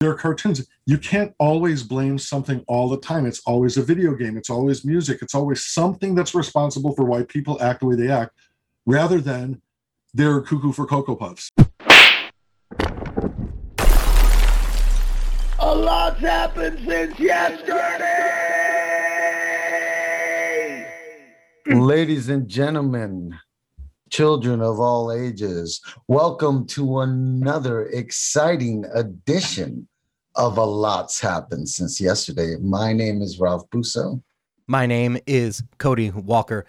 there are cartoons. You can't always blame something all the time. It's always a video game. It's always music. It's always something that's responsible for why people act the way they act, rather than they're cuckoo for Cocoa Puffs. A lot's happened since yesterday. Ladies and gentlemen, children of all ages, welcome to another exciting edition of A Lot's Happened Since Yesterday. My name is Ralph Busso. My name is Cody Walker.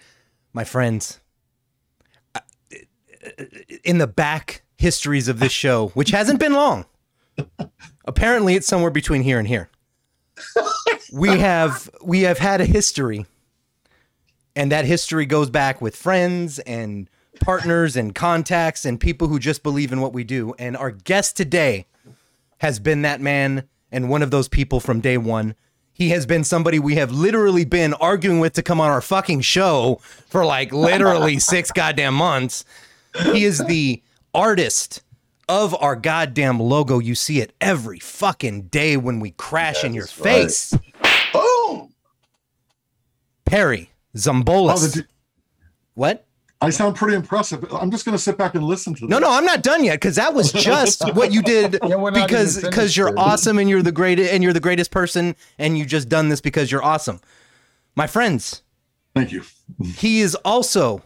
My friends, uh, in the back histories of this show, which hasn't been long, apparently it's somewhere between here and here. We have we have had a history, and that history goes back with friends and partners and contacts and people who just believe in what we do. And our guest today has been that man and one of those people from day one. He has been somebody we have literally been arguing with to come on our fucking show for like literally six goddamn months. He is the artist of our goddamn logo. You see it every fucking day when we crash in your right. face. Boom! Perry Oh, Zombolas. the- what? I sound pretty impressive. I'm just going to sit back and listen to this. No, no, I'm not done yet because that was just what you did Yeah, because because you're yet. awesome and you're the greatest and you're the greatest person and you just done this because you're awesome. My friends, Thank you. he is also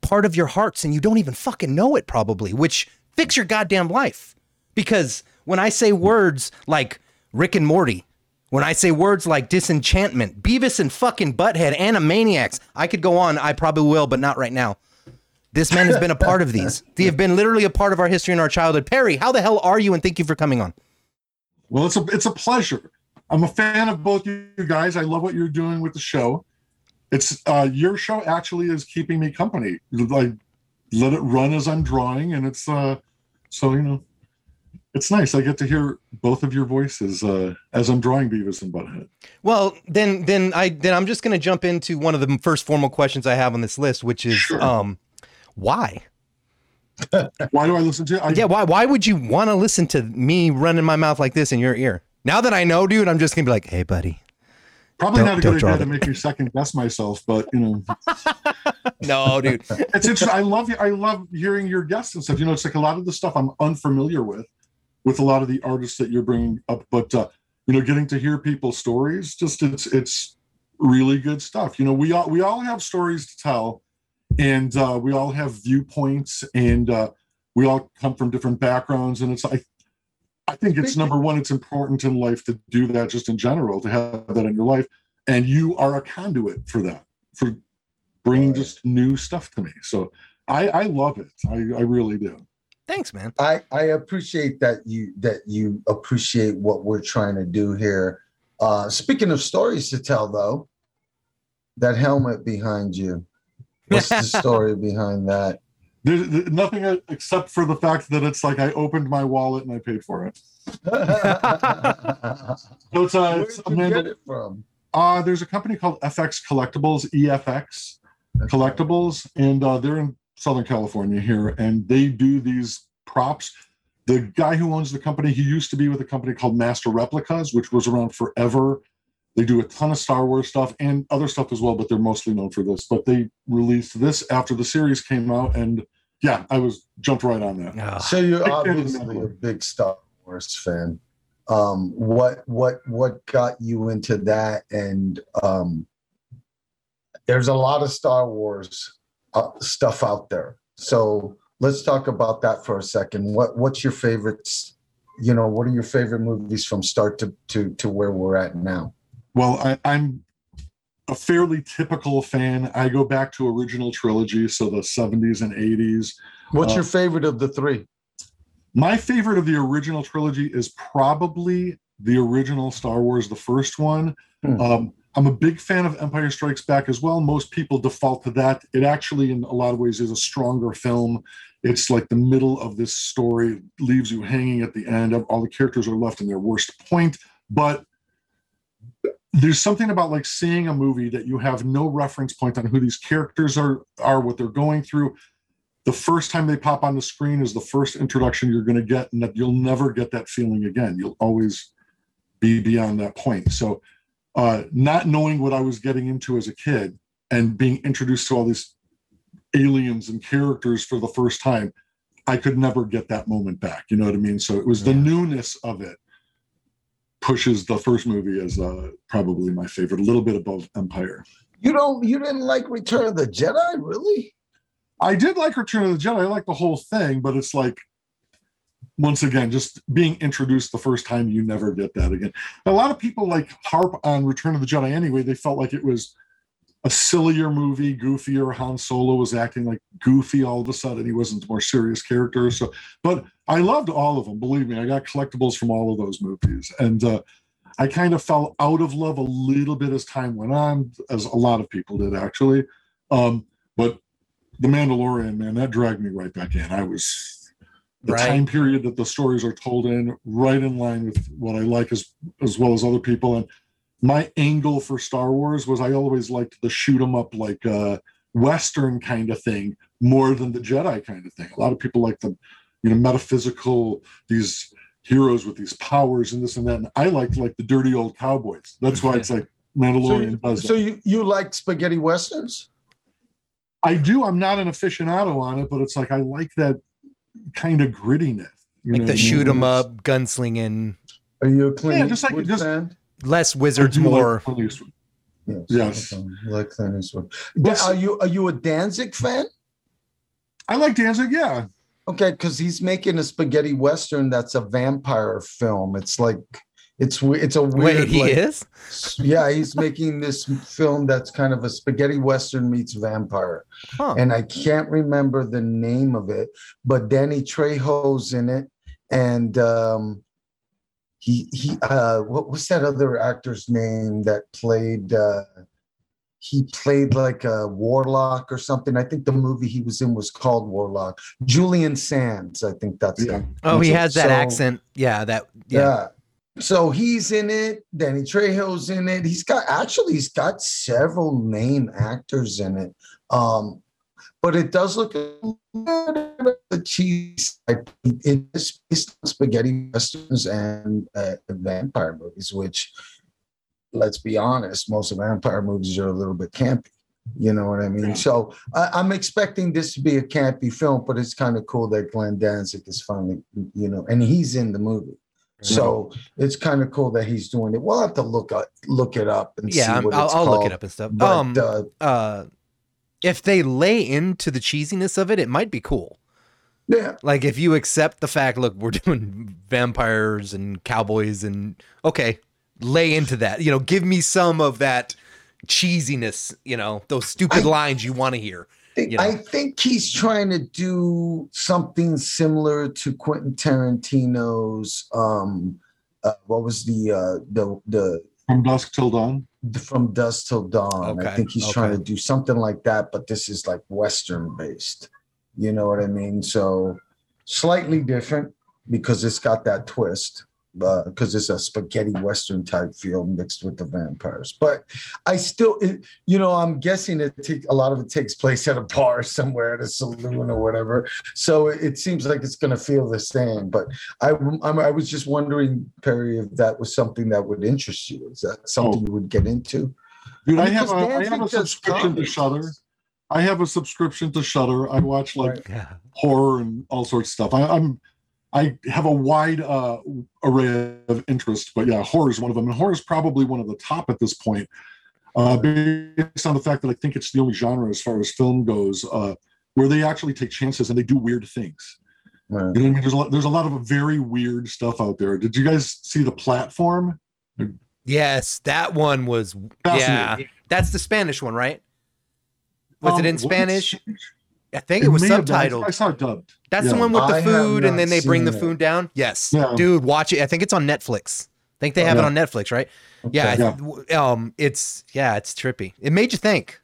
part of your hearts and you don't even fucking know it probably, which fix your goddamn life. Because when I say words like Rick and Morty, when I say words like disenchantment, Beavis and fucking Butthead, Animaniacs, I could go on, I probably will, but not right now. This man has been a part of these. They have been literally a part of our history and our childhood. Perry, how the hell are you? And thank you for coming on. Well, it's a it's a pleasure. I'm a fan of both you guys. I love what you're doing with the show. It's uh, your show actually is keeping me company. Like let it run as I'm drawing, and it's uh, so you know, it's nice. I get to hear both of your voices uh, as I'm drawing Beavis and Butthead. Well, then, then I then I'm just gonna jump into one of the first formal questions I have on this list, which is, Sure. um, why? Why do I listen to? I, Yeah, why? Why would you want to listen to me running my mouth like this in your ear? Now that I know, dude, I'm just gonna be like, hey, buddy. probably Don't- a good idea to make me second guess myself, but you know, No, dude. it's interesting. I love I love hearing your guests and stuff. You know, it's like a lot of the stuff I'm unfamiliar with, with a lot of the artists that you're bringing up. But uh, you know, getting to hear people's stories, just it's it's really good stuff. You know, we all we all have stories to tell, and uh, we all have viewpoints, and uh, we all come from different backgrounds. And it's I, I think it's number one. It's important in life to do that, just in general, to have that in your life, and you are a conduit for that, for bringing Right. just new stuff to me. So I, I love it. I, I really do. Thanks, man. I, I appreciate that you that you appreciate what we're trying to do here. Uh, speaking of stories to tell, though, that helmet behind you. What's the story behind that? There's, there's nothing except for the fact that it's like I opened my wallet and I paid for it. So it's, uh, Where it's did you get it from? Uh, there's a company called FX Collectibles, EFX Collectibles, and uh, they're in Southern California here, and they do these props. The guy who owns the company, he used to be with a company called Master Replicas, which was around forever. They do a ton of Star Wars stuff and other stuff as well, but they're mostly known for this. But they released this after the series came out, and yeah, I was jumped right on that. Ugh. So you're Big fan of the obviously a big Star Wars fan. Um, what what what got you into that? And um, there's a lot of Star Wars uh, stuff out there. So let's talk about that for a second. What what's your favorites? You know, what are your favorite movies from start to to to where we're at now? Well, I, I'm a fairly typical fan. I go back to original trilogy, so the 70s and 80s. What's Uh, your favorite of the three? My favorite of the original trilogy is probably the original Star Wars, the first one. Hmm. Um, I'm a big fan of Empire Strikes Back as well. Most people default to that. It actually, in a lot of ways, is a stronger film. It's like the middle of this story leaves you hanging at the end. All the characters are left in their worst point, but there's something about like seeing a movie that you have no reference point on who these characters are, are what they're going through, the first time they pop on the screen is the first introduction you're going to get, and that you'll never get that feeling again. You'll always be beyond that point. So, uh, not knowing what I was getting into as a kid and being introduced to all these aliens and characters for the first time, I could never get that moment back. You know what I mean? So it was the newness of it pushes the first movie as uh, probably my favorite, a little bit above Empire. You don't you didn't like Return of the Jedi, really? I did like Return of the Jedi. I like the whole thing, but it's like once again, just being introduced the first time, you never get that again. A lot of people like harp on Return of the Jedi anyway. They felt like it was a sillier movie, goofier. Han Solo was acting like goofy all of a sudden. He wasn't a more serious character. So, but I loved all of them. Believe me, I got collectibles from all of those movies, and uh, I kind of fell out of love a little bit as time went on, as a lot of people did actually. Um, but the Mandalorian, man, that dragged me right back in. I was the Right. time period that the stories are told in, right in line with what I like as as well as other people. And my angle for Star Wars was I always liked the shoot 'em up like uh Western kind of thing more than the Jedi kind of thing. A lot of people like the, you know, metaphysical, these heroes with these powers and this and that. And I liked like the dirty old cowboys. That's why it's like So, Mandalorian you, does that. so you, you like spaghetti westerns? I do. I'm not an aficionado on it, but it's like I like that kind of grittiness. You Like know the what I mean? shoot 'em up, gunslinging, Are you a Clint Yeah, just like- Eastwood just- fan? less wizards, do like more. Yes. Yes. Like um, Clint Eastwood. But- are you are you a Danzig fan? I like Danzig. Yeah, Okay, because he's making a spaghetti western that's a vampire film. It's like it's it's a weird. Wait, he like- is? Yeah, he's making this film that's kind of a spaghetti western meets vampire, Huh. and I can't remember the name of it, but Danny Trejo's in it, and um, he he uh, what was that other actor's name that played? Uh, he played like a warlock or something. I think the movie he was in was called Warlock. Julian Sands, I think that's yeah. it. Oh, he has that so- accent. Yeah, that. Yeah. Yeah. So he's in it. Danny Trejo's in it. He's got actually he's got several name actors in it. Um, but it does look a little bit of the cheese. Based on spaghetti westerns and uh, vampire movies, which, let's be honest, most of vampire movies are a little bit campy. You know what I mean? So I, I'm expecting this to be a campy film, but it's kind of cool that Glenn Danzig is finally, you know, and he's in the movie. So it's kind of cool that he's doing it. We'll have to look up, look it up and Yeah, see what I'll, it's I'll look it up and stuff. But um, uh, uh, if they lay into the cheesiness of it, it might be cool. yeah, Like if you accept the fact, look, we're doing vampires and cowboys, and okay, lay into that. You know, give me some of that cheesiness. You know, those stupid I- lines you want to hear. Think- you know. I think he's trying to do something similar to Quentin Tarantino's. Um, uh, what was the uh, the the From dusk till dawn. from dusk till dawn. I think he's okay. trying to do something like that, but this is like Western based. You know what I mean? So slightly different because it's got that twist, Uh, because it's a spaghetti Western type feel mixed with the vampires. But I still, it, you know, I'm guessing it take, a lot of it takes place at a bar somewhere, at a saloon or whatever. So it, it seems like it's going to feel the same. But I, I'm, I was just wondering, Perry, if that was something that would interest you. Is that something oh. you would get into? Dude, I I have a I have a subscription to comics. Shudder. I have a subscription to Shudder. I watch like Right. Horror and all sorts of stuff. I, I'm I have a wide uh, array of interests, but yeah, horror is one of them, and horror is probably one of the top at this point, uh, based on the fact that I think it's the only genre as far as film goes uh, where they actually take chances and they do weird things. Right. You know what I mean? There's a lot, there's a lot of very weird stuff out there. Did you guys see the platform? Yes, that one was. Yeah, that's the Spanish one, right? Was it Um, in? Spanish? I think it was may been. Subtitled. I saw it dubbed. That's the one with the I food, and then they bring the seen it. food down. Yes, Yeah. dude, watch it. I think it's on Netflix. I think they have it Yeah. on Netflix, right? Yeah, I th- um, it's yeah, it's trippy. It made you think.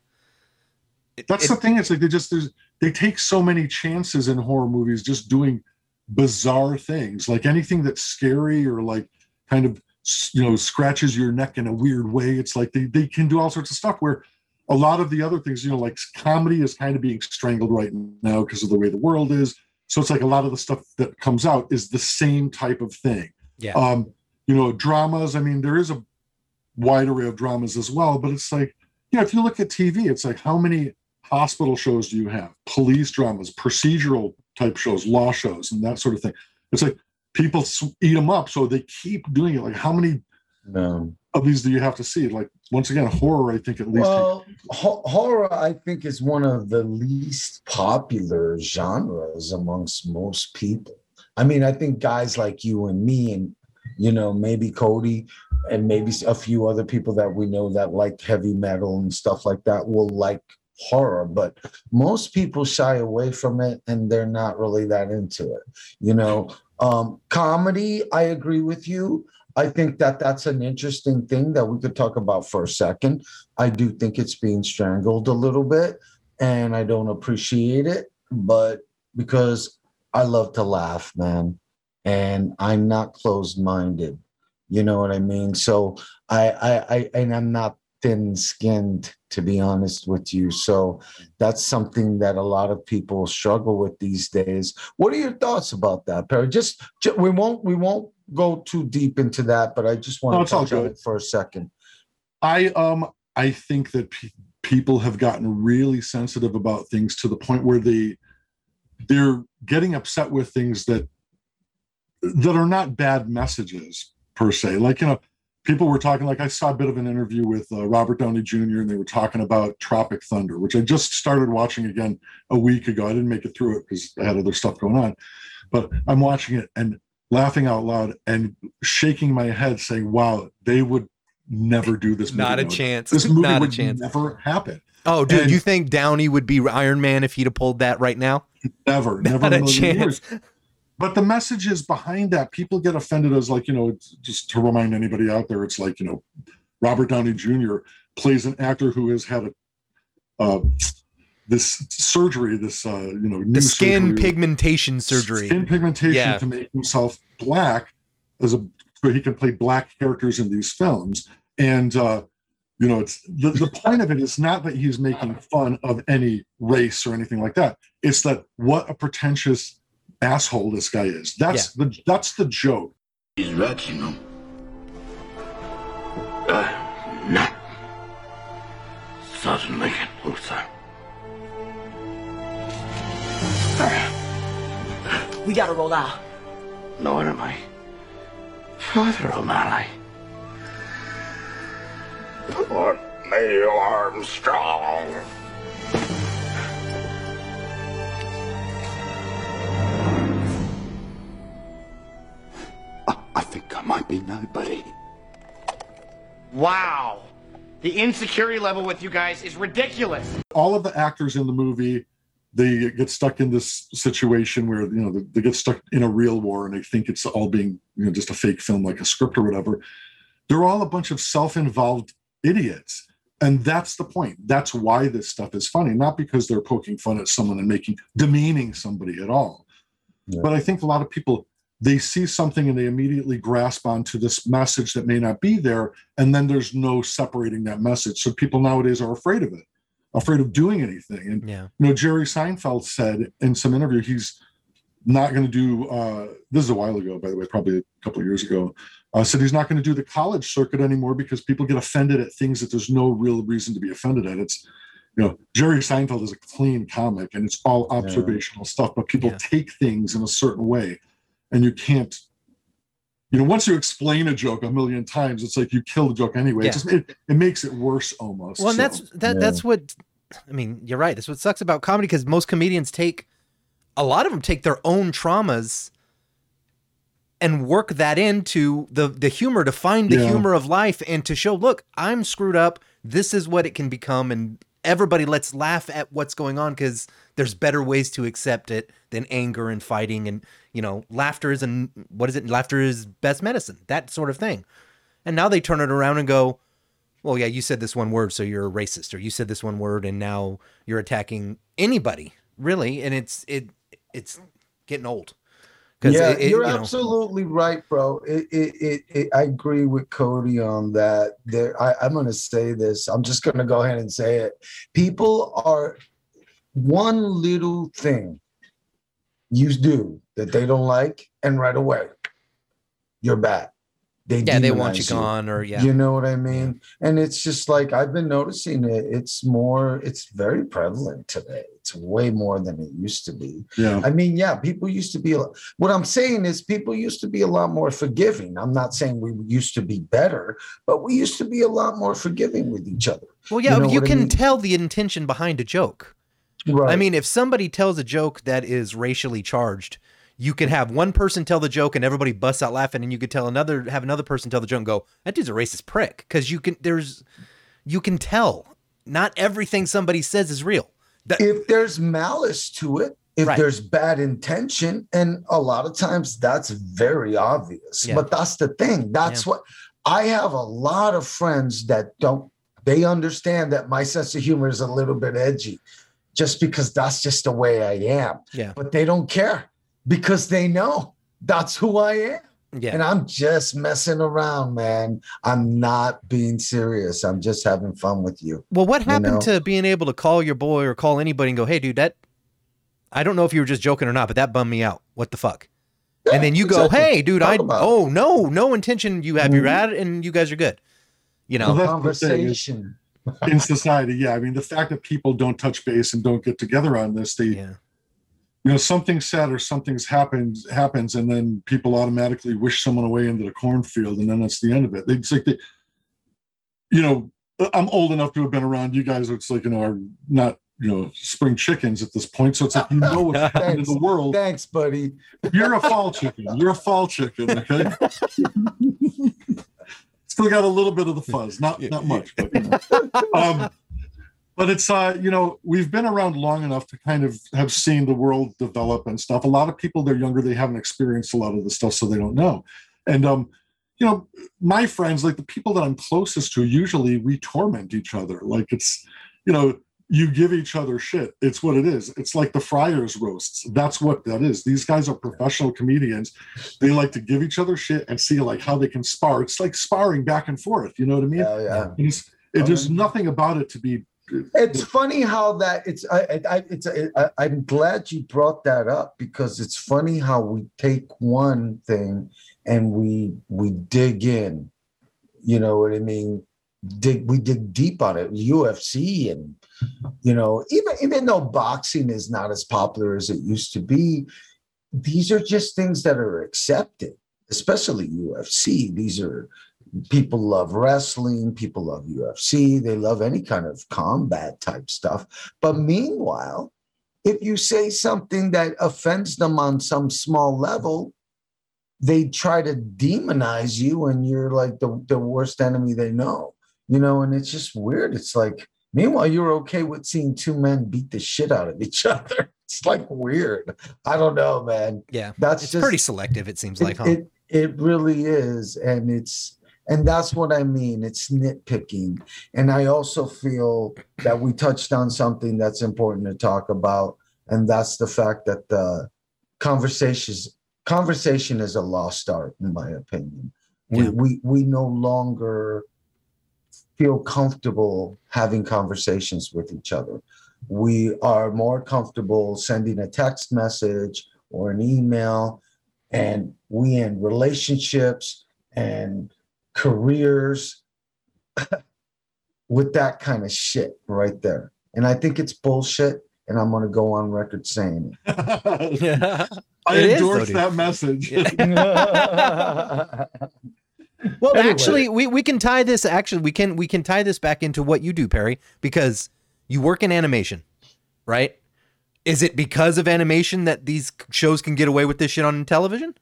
It- That's it- the thing. It's like they just they take so many chances in horror movies just doing bizarre things. Like anything that's scary or like kind of you know scratches your neck in a weird way. It's like they they can do all sorts of stuff where a lot of the other things, you know, like comedy is kind of being strangled right now because of the way the world is. So it's like a lot of the stuff that comes out is the same type of thing. Yeah. Um, you know, dramas. I mean, there is a wide array of dramas as well, but it's like, you know, if you look at TV, it's like how many hospital shows do you have? Police dramas, procedural type shows, law shows, and that sort of thing. It's like people eat them up, so they keep doing it. Like, how many No. of these do you have to see? Like, once again, horror, I think at least. Well, ho- horror, I think, is one of the least popular genres amongst most people. I mean, I think guys like you and me, and you know, maybe Cody, and maybe a few other people that we know that like heavy metal and stuff like that will like horror, but most people shy away from it and they're not really that into it. You know, um, comedy, I agree with you. I think that that's an interesting thing that we could talk about for a second. I do think it's being strangled a little bit and I don't appreciate it, but because I love to laugh, man, and I'm not closed minded. You know what I mean? So I, I, I, and I'm not thin skinned, to be honest with you. So that's something that a lot of people struggle with these days. What are your thoughts about that, Perry? Just, ju- we won't, we won't go too deep into that, but I just want No, to it's all touch on good. it for a second. I um I think that pe- people have gotten really sensitive about things to the point where they they're getting upset with things that that are not bad messages per se. Like you know, people were talking. Like I saw a bit of an interview with uh, Robert Downey Jr. and they were talking about Tropic Thunder, which I just started watching again a week ago. I didn't make it through it because I had other stuff going on, but I'm watching it and laughing out loud and shaking my head, saying, "Wow, they would." Never do this. movie Not a chance. This movie Not a would chance. never happen. Oh, dude, And- you think Downey would be Iron Man if he'd have pulled that right now? Never, never Not a chance. years. But the messages behind that, people get offended as like, you know, just to remind anybody out there, it's like, you know, Robert Downey Jr. plays an actor who has had a uh, this surgery, this uh, you know, new The skin surgery, pigmentation surgery. skin pigmentation Yeah. to make himself black as a so he can play black characters in these films. And uh, you know, it's the, the point of it is not that he's making fun of any race or anything like that. It's that what a pretentious asshole this guy is. That's the that's the joke. He's red, you know. Uh, no. Sergeant Lincoln Luther. We gotta roll out. Nor am I. Father O'Malley. Put me Armstrong. I, I think I might be nobody. Wow. The insecurity level with you guys is ridiculous. All of the actors in the movie, they get stuck in this situation where you know they, get stuck in a real war and they think it's all being you know just a fake film like a script or whatever. They're all a bunch of self-involved idiots. And that's the point. That's why this stuff is funny, not because they're poking fun at someone and making demeaning somebody at all. Yeah. But I think a lot of people they see something and they immediately grasp onto this message that may not be there, and then there's no separating that message. So people nowadays are afraid of it, afraid of doing anything. And Yeah. you know, Jerry Seinfeld said in some interview he's not going to do. Uh, this is a while ago, by the way, probably a couple of years ago. Uh, said he's not going to do the college circuit anymore because people get offended at things that there's no real reason to be offended at. It's you know, Jerry Seinfeld is a clean comic and it's all observational stuff, but people Yeah. take things in a certain way, and you can't. You know, once you explain a joke a million times, it's like you kill the joke anyway. Yeah. It just it, it makes it worse almost. Well, and So- that's that. yeah. That's what. I mean, you're right. That's what sucks about comedy because most comedians take, a lot of them take their own traumas, and work that into the the humor to find the Yeah. humor of life and to show, look, I'm screwed up. This is what it can become, and everybody let's laugh at what's going on because there's better ways to accept it than anger and fighting and you know laughter is and what is it? Laughter is best medicine. That sort of thing. And now they turn it around and go, well, yeah, you said this one word, so you're a racist, or you said this one word, and now you're attacking anybody, really, and it's it it's getting old. yeah, it- it, you're you know- absolutely right, bro. It, it, it, it, I agree with Cody on that. There, I, I'm going to say this. I'm just going to go ahead and say it. People are one little thing you do that they don't like, and right away, you're bad. They yeah, they want you demonize gone, or yeah, You know what I mean? And it's just like I've been noticing it. It's more, it's very prevalent today. It's way more than it used to be. Yeah. I mean, yeah, people used to be. What I'm saying is, people used to be a lot more forgiving. I'm not saying we used to be better, but we used to be a lot more forgiving with each other. well, yeah, you you, know what I can mean? tell the intention behind a joke. Right. I mean, if somebody tells a joke that is racially charged, you can have one person tell the joke and everybody busts out laughing, and you could tell another have another person tell the joke and go, "That dude's a racist prick," because you can there's you can tell not everything somebody says is real. That, if there's malice to it, if Right. there's bad intention, and a lot of times that's very obvious. Yeah. But that's the thing. That's what I have a lot of friends that don't they understand that my sense of humor is a little bit edgy just because that's just the way I am. Yeah. But they don't care because they know that's who I am. yeah, And I'm just messing around, man. I'm not being serious. I'm just having fun with you. Well, what you happened know? to being able to call your boy or call anybody and go, "Hey, dude, that I don't know if you were just joking or not, but that bummed me out. What the fuck?" and then you go, "Hey, dude, Talk I oh no, no intention. You have your Mhm. ad, and you guys are good." You know, Well, that's the thing is- Conversation. in society yeah i mean the fact that people don't touch base and don't get together on this they yeah, you know something's said or something's happened happens and then people automatically wish someone away into the cornfield and then that's the end of it. It's like they you know i'm old enough to have been around you guys it's like you know are not you know spring chickens at this point so it's like you know what's happening in the world. Thanks, buddy. you're a fall chicken. You're a fall chicken okay? Still got a little bit of the fuzz not not much but you know. um, but it's uh you know we've been around long enough to kind of have seen the world develop and stuff. A lot of people they're younger they haven't experienced a lot of the stuff so they don't know. And um you know my friends like the people that i'm closest to usually we torment each other. Like it's you know you give each other shit. It's what it is. It's like the friars roasts. That's what that is. These guys are professional comedians. They like to give each other shit and see like how they can spar. It's like sparring back and forth you know what i mean? Yeah, yeah. it's, it, there's nothing about it to be It's funny how that it's. I, I, it's. I, I'm glad you brought that up because it's funny how we take one thing and we we dig in. You know what I mean? Dig. We dig deep on it. UFC and you know even even though boxing is not as popular as it used to be, these are just things that are accepted. Especially UFC. These are people love wrestling, people love UFC, they love any kind of combat type stuff. But hmm. meanwhile, if you say something that offends them on some small level, they try to demonize you and you're like the, the worst enemy they know. You know, and it's just weird. It's like, meanwhile, you're okay with seeing two men beat the shit out of each other. It's like weird. I don't know, man. yeah. That's It's just pretty selective. It seems it, like, huh? it it really is and it's and that's what i mean it's nitpicking. And i also feel that we touched on something that's important to talk about and that's the fact that the conversations conversation is a lost art in my opinion. Yeah. we, we we no longer feel comfortable having conversations with each other. We are more comfortable sending a text message or an email and we in relationships and careers with that kind of shit right there. And I think it's bullshit. And I'm going to go on record saying I yeah. It is, though, endorse dude. that message. it. Well, Anyway. actually, we, we can tie this. Actually, we can we can tie this back into what you do, Perry, because you work in animation, right? Is it because of animation that these shows can get away with this shit on television?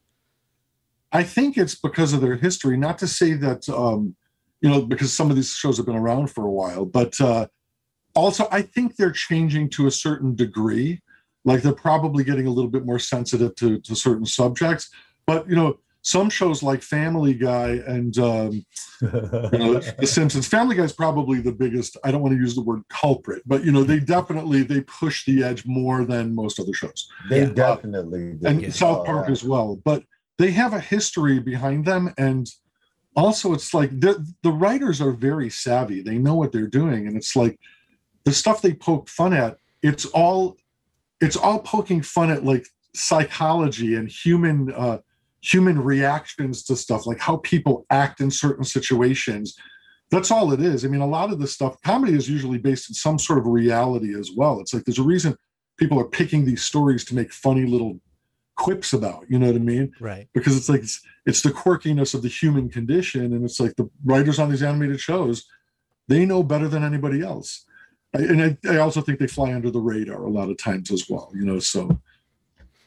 I think it's because of their history. Not to say that, um, you know, because some of these shows have been around for a while, but uh, also I think they're changing to a certain degree. Like they're probably getting a little bit more sensitive to, to certain subjects. But, you know, some shows like Family Guy and um, you know, The Simpsons. Family Guy is probably the biggest. I don't want to use the word culprit, but you know, they definitely they push the edge more than most other shows, they Yeah. definitely did. and South Park yeah. as well. But they have a history behind them, and also it's like the the writers are very savvy. They know what they're doing, and it's like the stuff they poke fun at. It's all it's all poking fun at like psychology and human uh human reactions to stuff like how people act in certain situations that's all it is i mean a lot of this stuff comedy is usually based in some sort of reality as well it's like there's a reason people are picking these stories to make funny little quips about you know what i mean Right. because it's like it's, it's the quirkiness of the human condition and it's like the writers on these animated shows they know better than anybody else I, and I, I also think they fly under the radar a lot of times as well you know so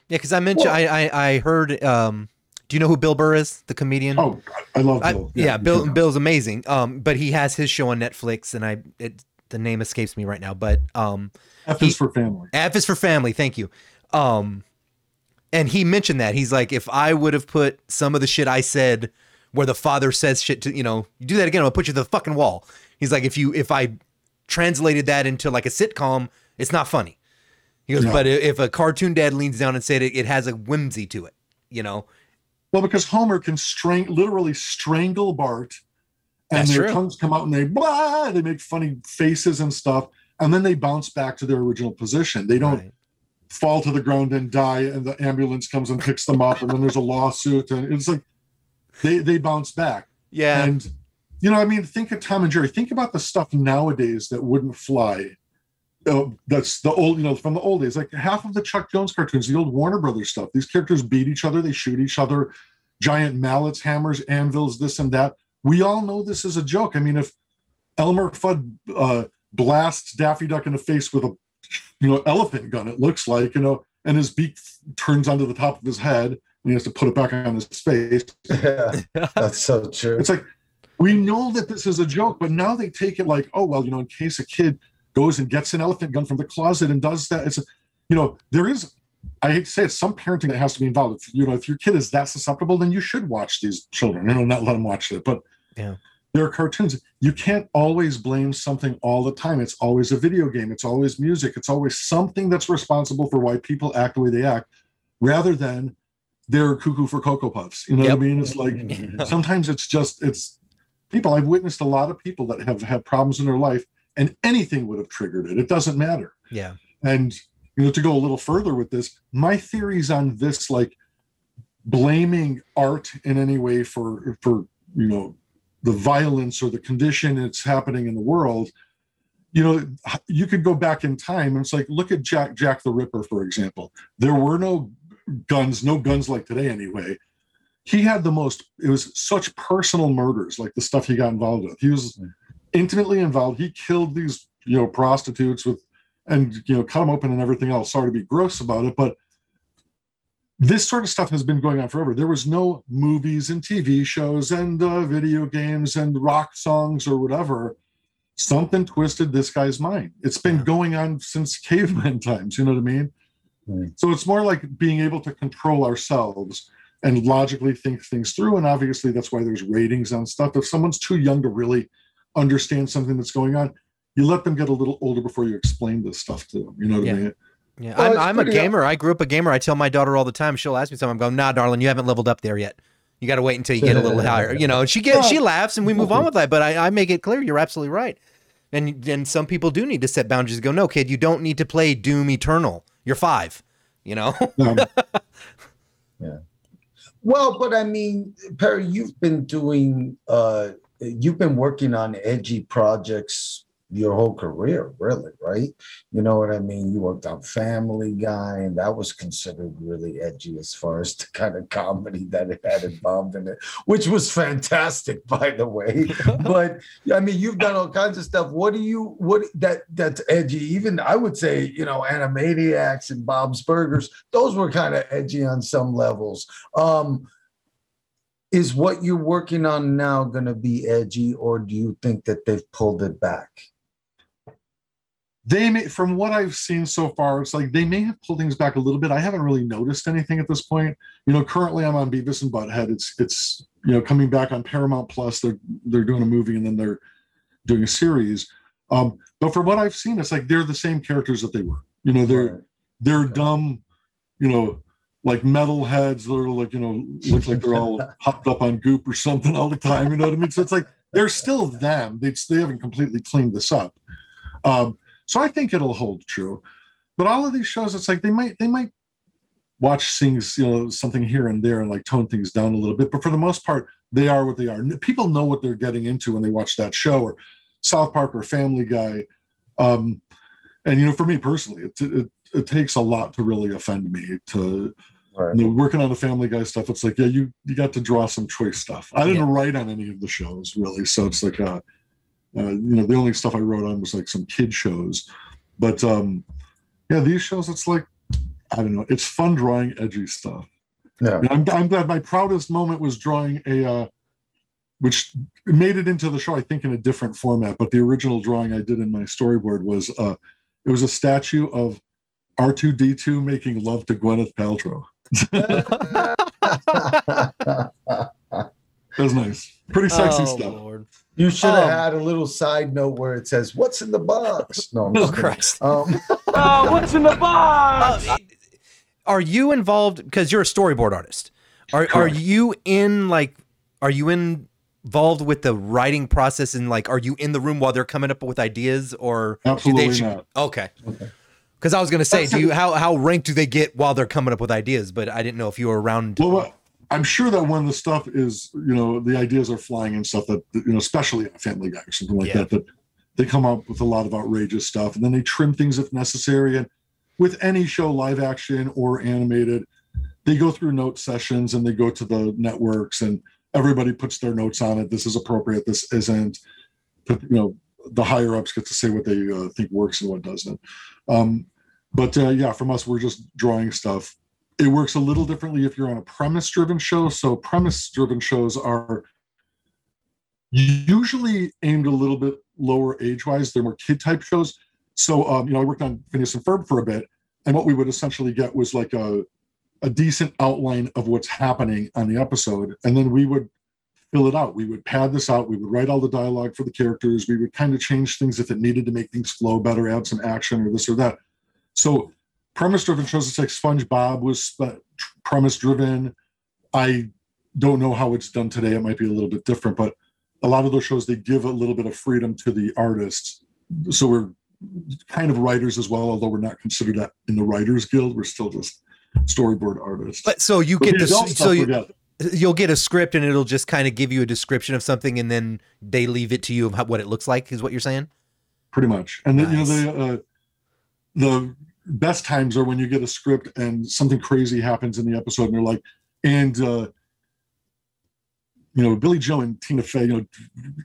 Yeah, because I mentioned I, I I heard. Um, do you know who Bill Burr is, the comedian? oh i love bill yeah, Bill you Bill's amazing. Um, but he has his show on Netflix, and I it the name escapes me right now. But um, F he- is for family F is for family. Thank you. Um, and he mentioned that he's like, if I would have put some of the shit I said, where the father says shit to you know, you do that again, I'll put you to the fucking wall. He's like, if you if I translated that into like a sitcom, it's not funny. He goes, No. but if a cartoon dad leans down and said it, it has a whimsy to it, you know. well because homer can string literally strangle bart and That's their true. tongues come out and they blah they make funny faces and stuff and then they bounce back to their original position they don't Right. Fall to the ground and die and the ambulance comes and picks them up and then there's a lawsuit and it's like they they bounce back. Yeah. and you know i mean think of tom and jerry. Think about the stuff nowadays that wouldn't fly. Uh, that's the old you know from the old days. Like half of the chuck jones cartoons the old warner brothers stuff these characters beat each other they shoot each other giant mallets hammers anvils this and that. We all know this is a joke. I mean if elmer fudd uh, blasts daffy duck in the face with a you know elephant gun it looks like you know and his beak turns onto the top of his head and he has to put it back on his face yeah, that's so true. it's like we know that this is a joke, but now they take it like, oh well, you know, in case a kid goes and gets an elephant gun from the closet and does that, it's a, you know, there is. I hate to say it, some parenting that has to be involved. If, you know, if your kid is that susceptible, then you should watch these children. You know, not let them watch it. But Yeah. There are cartoons. You can't always blame something all the time. It's always a video game. It's always music. It's always something that's responsible for why people act the way they act, rather than they're cuckoo for cocoa puffs. You know Yep. what I mean? It's like sometimes it's just it's people i've witnessed a lot of people that have had problems in their life and anything would have triggered it it doesn't matter yeah. and you know to go a little further with this my theories on this like blaming art in any way for for you know the violence or the condition that's happening in the world you know you could go back in time and it's like look at jack jack the ripper for example. There were no guns no guns like today anyway. He had the most it was such personal murders like the stuff he got involved with. He was intimately involved. He killed these you know prostitutes with and you know cut them open and everything else. Sorry to be gross about it but this sort of stuff has been going on forever there was no movies and tv shows and uh, video games and rock songs or whatever something twisted this guy's mind it's been going on since caveman times you know what i mean Mm. so it's more like being able to control ourselves and logically think things through. And obviously, that's why there's ratings on stuff. If someone's too young to really understand something that's going on, you let them get a little older before you explain this stuff to them. You know what Yeah. I mean? Yeah, Well, I'm, I'm a pretty- gamer. I grew up a gamer. I tell my daughter all the time. She'll ask me something. I'm going, nah, darling, you haven't leveled up there yet. You got to wait until you get a little higher. You know, and she gets, she laughs, and we move on with that. But I, I make it clear you're absolutely right. And and some people do need to set boundaries. and Go, no, kid, you don't need to play Doom Eternal. You're five. You know, Um, Well, but I mean, Perry, you've been doing, uh, you've been working on edgy projects your whole career, really, right? You know what I mean? You worked on Family Guy, and that was considered really edgy as far as the kind of comedy that it had involved in it, which was fantastic, by the way. but I mean, you've done all kinds of stuff. What do you what that that's edgy? Even I would say, you know, Animaniacs and Bob's Burgers, those were kind of edgy on some levels. Um, is what you're working on now going to be edgy, or do you think that they've pulled it back? They may from what i've seen so far it's like they may have pulled things back a little bit. I haven't really noticed anything at this point. You know currently i'm on beavis and butthead. It's it's you know coming back on paramount plus. They're they're doing a movie and then they're doing a series. Um but from what i've seen it's like they're the same characters that they were. You know they're they're dumb you know like metal heads that are like you know look like they're all hopped up on goop or something all the time. You know what i mean? So it's like they're still them. They, they haven't completely cleaned this up. Um so i think it'll hold true but all of these shows it's like they might they might watch things you know something here and there and like tone things down a little bit but for the most part they are what they are people know what they're getting into when they watch that show or south park or family guy um and you know for me personally it, it, it takes a lot to really offend me to Right. you know, working on the Family Guy stuff, it's like, yeah, you you got to draw some choice stuff. I didn't Yeah. write on any of the shows really, so it's like, uh, uh, you know, the only stuff I wrote on was like some kid shows, but um, yeah, these shows, it's like, I don't know, it's fun drawing edgy stuff. Yeah. I'm I'm glad my proudest moment was drawing a, uh, which made it into the show, I think, in a different format. But the original drawing I did in my storyboard was, uh, it was a statue of R2D2 making love to Gwyneth Paltrow. That was nice. Pretty sexy Oh, stuff. Lord. You should have Um, had a little side note where it says, "What's in the box?" No, I'm Oh. Christ. Um, Oh, what's in the box? Uh, are you involved because you're a storyboard artist? Are are you in like are you in, involved with the writing process and like are you in the room while they're coming up with ideas or do Absolutely they not. Okay. Because I was gonna say, do you how how ranked do they get while they're coming up with ideas? But I didn't know if you were around. Well, I'm sure that when the stuff is, you know, the ideas are flying and stuff that, you know, especially on Family Guy or something like Yeah. that, that they come up with a lot of outrageous stuff and then they trim things if necessary. And with any show, live action or animated, they go through note sessions and they go to the networks and everybody puts their notes on it. This is appropriate. This isn't. But, you know, the higher ups get to say what they uh, think works and what doesn't. Um, but uh, yeah, from us, we're just drawing stuff it works a little differently if you're on a premise driven show. So premise driven shows are usually aimed a little bit lower age wise they're more kid type shows. So um, you know i worked on phineas and ferb for a bit and what we would essentially get was like a, a decent outline of what's happening on the episode. And then we would fill it out. We would pad this out. We would write all the dialogue for the characters. We would kind of change things if it needed to make things flow better add some action or this or that. So premise driven shows it's like spongebob was premise driven i don't know how it's done today it might be a little bit different but a lot of those shows they give a little bit of freedom to the artists so we're kind of writers as well although we're not considered that in the writers guild we're still just storyboard artists But so you get the so you, you'll get a script and it'll just kind of give you a description of something and then they leave it to you of how, what it looks like. Is what you're saying? pretty much and then Nice. you know the uh, the best times are when you get a script and something crazy happens in the episode and they're like and uh you know billy joe and tina fey you know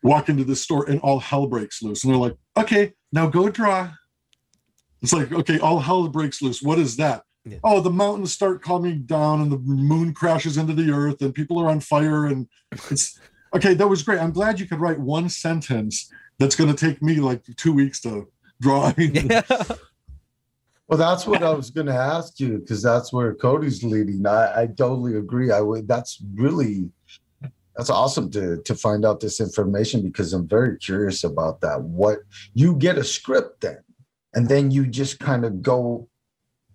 walk into the store and all hell breaks loose. And they're like okay now go draw. It's like okay all hell breaks loose. What is that? Yeah. oh the mountains start coming down and the moon crashes into the earth and people are on fire and it's okay that was great. I'm glad you could write one sentence that's going to take me like two weeks to draw. Yeah. Well, that's what I was going to ask you because that's where Cody's leading. I, I totally agree. I would. That's really that's awesome to to find out this information because I'm very curious about that. What you get a script then, and then you just kind of go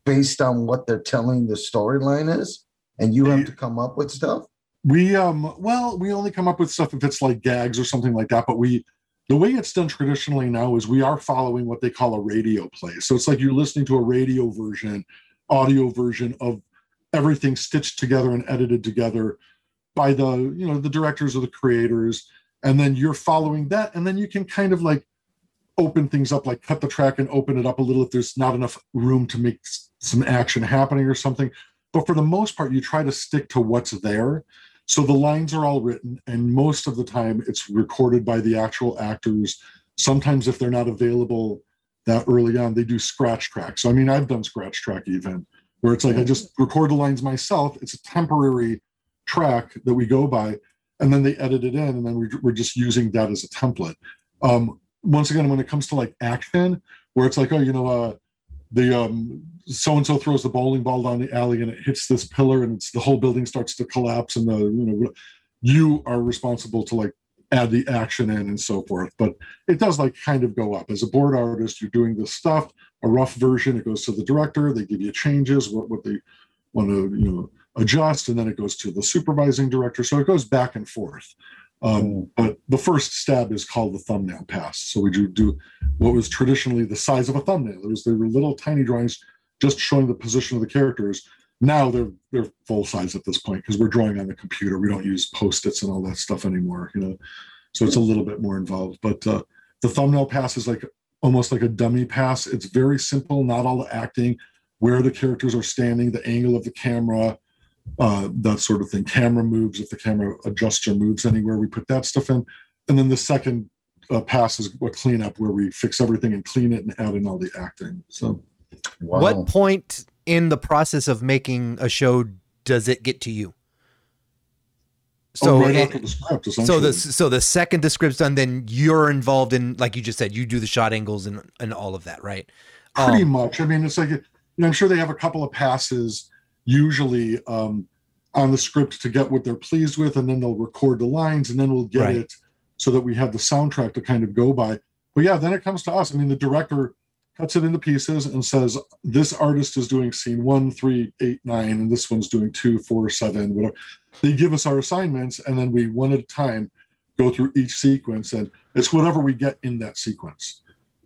based on what they're telling the storyline is, and you have to come up with stuff. We um well, we only come up with stuff if it's like gags or something like that, but we the way it's done traditionally now is we are following what they call a radio play. So it's like you're listening to a radio version, audio version of everything stitched together and edited together by the, you know, the directors or the creators. And then you're following that. And then you can kind of like open things up, like cut the track and open it up a little if there's not enough room to make some action happening or something. But for the most part, you try to stick to what's there. So the lines are all written, and most of the time it's recorded by the actual actors. Sometimes, if they're not available that early on, they do scratch track. So, I mean, I've done scratch track even, where it's like I just record the lines myself. It's a temporary track that we go by, and then they edit it in, and then we, we're just using that as a template. Um, once again, when it comes to like action, where it's like, oh, you know, uh, the um, so and so throws the bowling ball down the alley and it hits this pillar and the whole building starts to collapse and the you know you are responsible to like add the action in and so forth. But it does like kind of go up as a board artist. You're doing this stuff, a rough version. It goes to the director. They give you changes, what what they want to you know adjust, and then it goes to the supervising director. So it goes back and forth. Um, but the first stab is called the thumbnail pass. So we do do what was traditionally the size of a thumbnail. It was they were little tiny drawings just showing the position of the characters. Now they're they're full size at this point because we're drawing on the computer. We don't use post-its and all that stuff anymore, you know. So it's a little bit more involved. But uh, the thumbnail pass is like almost like a dummy pass. It's very simple, not all the acting, where the characters are standing, the angle of the camera, uh, that sort of thing. Camera moves, if the camera adjusts or moves anywhere, we put that stuff in. And then the second uh, pass is a cleanup where we fix everything and clean it and add in all the acting. So, Wow. What point in the process of making a show does it get to you? So oh, right it- after the script, so the so the second the script's done, then you're involved in like you just said, you do the shot angles and and all of that, right? pretty Um, much. I mean, it's like you know, I'm sure they have a couple of passes usually um, on the script to get what they're pleased with, and then they'll record the lines, and then we'll get Right. it so that we have the soundtrack to kind of go by. But yeah, then it comes to us. I mean, the director cuts it into pieces and says, "This artist is doing scene one, three, eight, nine, and this one's doing two, four, seven, whatever." They give us our assignments, and then we one at a time go through each sequence, and it's whatever we get in that sequence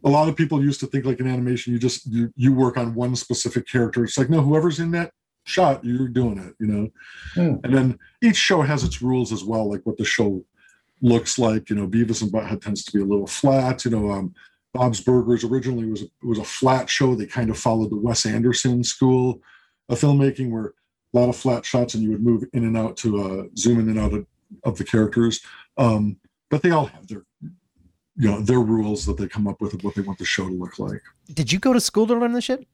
a lot of people used to think like in animation you just you, you work on one specific character it's like no whoever's in that shot you're doing it you know Hmm. and then each show has its rules as well like what the show looks like you know beavis and butthead tends to be a little flat you know um bob's burgers originally was a, was a flat show they kind of followed the wes anderson school of filmmaking where a lot of flat shots and you would move in and out to uh zoom in and out of, of the characters um but they all have their you know their rules that they come up with of what they want the show to look like did you go to school to learn this shit?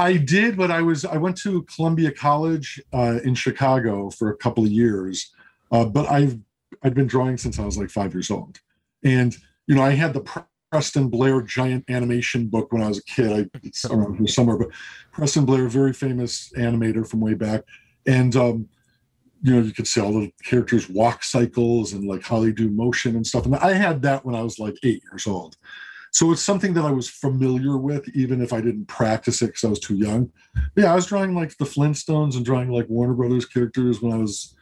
I did but i was i went to columbia college uh, in chicago for a couple of years uh, but i've i'd been drawing since i was like five years old and you know i had the preston blair giant animation book when i was a kid I, it's around here somewhere but preston blair very famous animator from way back and um, you know, you could see all the characters walk cycles and like how they do motion and stuff. And I had that when I was like eight years old. So it's something that I was familiar with, even if I didn't practice it because I was too young. But yeah, I was drawing like the Flintstones and drawing like Warner Brothers characters when I was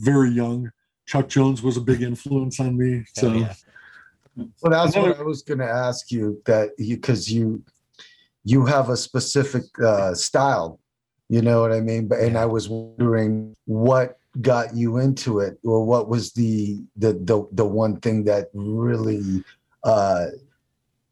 very young. Chuck Jones was a big influence on me. So Hell yeah. Well, that's what I was going to ask you that you because you you have a specific uh, style, you know what I mean. But and I was wondering what got you into it, or what was the the the, the one thing that really uh,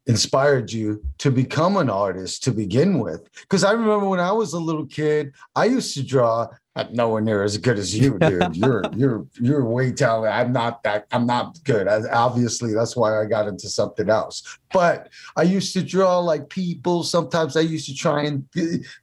inspired you to become an artist to begin with? Because I remember when I was a little kid, I used to draw. I'm nowhere near as good as you, dude. You're you're you're way talented. I'm not that. I'm not good. I, obviously, that's why I got into something else. But I used to draw like people. Sometimes I used to try and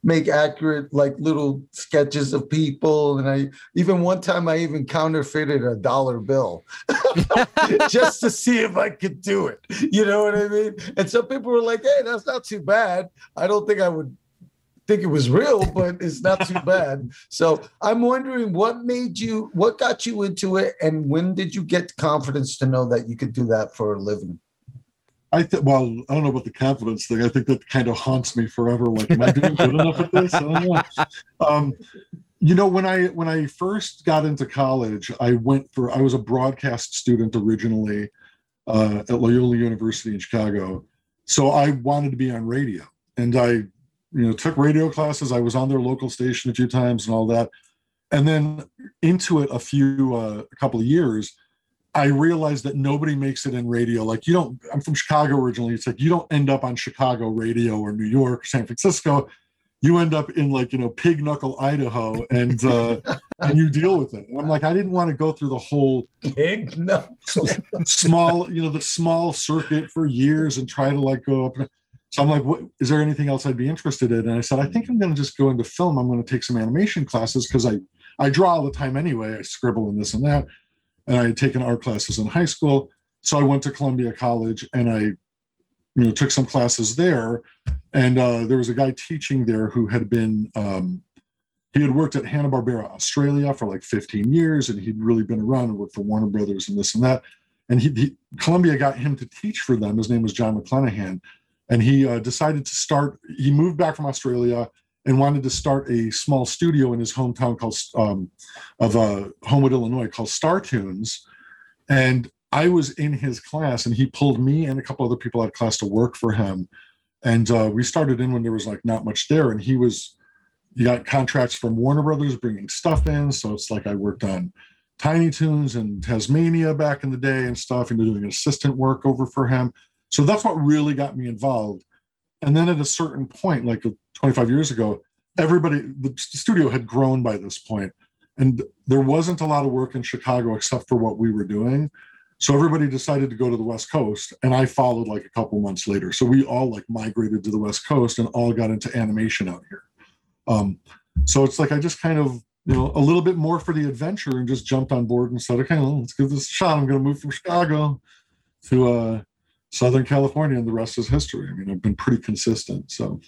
make accurate like little sketches of people. And I even one time I even counterfeited a dollar bill just to see if I could do it. You know what I mean? And some people were like, "Hey, that's not too bad." I don't think I would think it was real, but it's not too bad. So I'm wondering what made you, what got you into it, and when did you get confidence to know that you could do that for a living? I think, well, I don't know about the confidence thing. I think that kind of haunts me forever. Like, am I doing good enough at this? I don't know. Um, you know, when I when I first got into college, I went for I was a broadcast student originally uh, at Loyola University in Chicago, so I wanted to be on radio, and I, you know, took radio classes. I was on their local station a few times and all that, and then into it a few uh, a couple of years. I realized that nobody makes it in radio. Like you don't, I'm from Chicago originally. It's like you don't end up on Chicago radio or New York, or San Francisco. You end up in like, you know, Pig Knuckle, Idaho, and uh, and you deal with it. And I'm like, I didn't want to go through the whole Big no. small, you know, the small circuit for years and try to like go up. So I'm like, what is there anything else I'd be interested in? And I said, I think I'm going to just go into film. I'm going to take some animation classes because I I draw all the time anyway. I scribble and this and that. And I had taken art classes in high school. So I went to Columbia College and I you know took some classes there, and uh, there was a guy teaching there who had been um, he had worked at Hanna Barbera Australia for like 15 years, and he'd really been around and worked for Warner Brothers and this and that. And he, he Columbia got him to teach for them. His name was John McClenahan, and he uh, decided to start. He moved back from Australia and wanted to start a small studio in his hometown called um, of uh, Homewood, Illinois, called Startoons. And I was in his class, and he pulled me and a couple other people out of class to work for him. And uh, we started in when there was like not much there, and he was he got contracts from Warner Brothers bringing stuff in. So it's like I worked on Tiny Toons and Taz-Mania back in the day and stuff, and doing assistant work over for him. So that's what really got me involved. And then at a certain point, like 25 years ago, everybody, the studio had grown by this point, and there wasn't a lot of work in Chicago except for what we were doing. So everybody decided to go to the West Coast, and I followed like a couple months later. So we all like migrated to the West Coast and all got into animation out here. Um, so it's like I just kind of you know a little bit more for the adventure and just jumped on board and said, okay, well, let's give this a shot. I'm going to move from Chicago to uh, Southern California, and the rest is history. I mean, I've been pretty consistent. So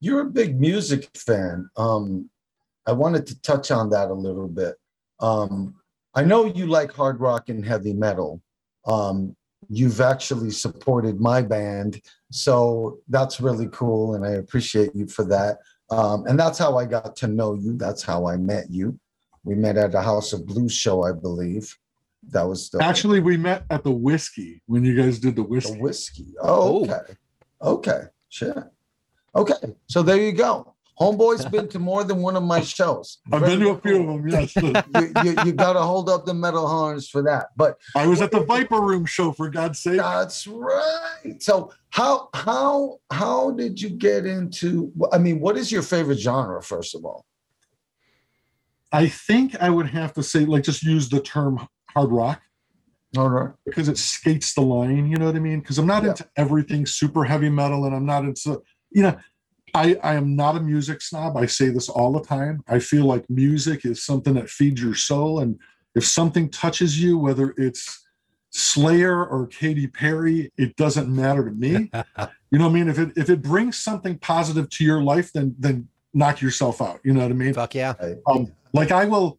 you're a big music fan. Um, I wanted to touch on that a little bit. Um, I know you like hard rock and heavy metal. Um, you've actually supported my band, so that's really cool, and I appreciate you for that. Um, and that's how I got to know you. That's how I met you. We met at a House of Blues show, I believe. That was the actually we met at the whiskey when you guys did the whiskey. The whiskey. Oh, okay. Okay. Sure. Okay. So there you go. Homeboy's been to more than one of my shows. I've been to a few of them. Yes, you, you, you got to hold up the metal horns for that. But I was at the Viper Room show for God's sake. That's right. So how how how did you get into? I mean, what is your favorite genre? First of all, I think I would have to say, like, just use the term hard rock. All right. Because it skates the line. You know what I mean? Because I'm not yeah. into everything super heavy metal, and I'm not into you know I, I am not a music snob. I say this all the time. I feel like music is something that feeds your soul. And if something touches you, whether it's Slayer or Katy Perry, it doesn't matter to me. you know what I mean? If it if it brings something positive to your life, then then knock yourself out. You know what I mean? Fuck yeah. Um, like I will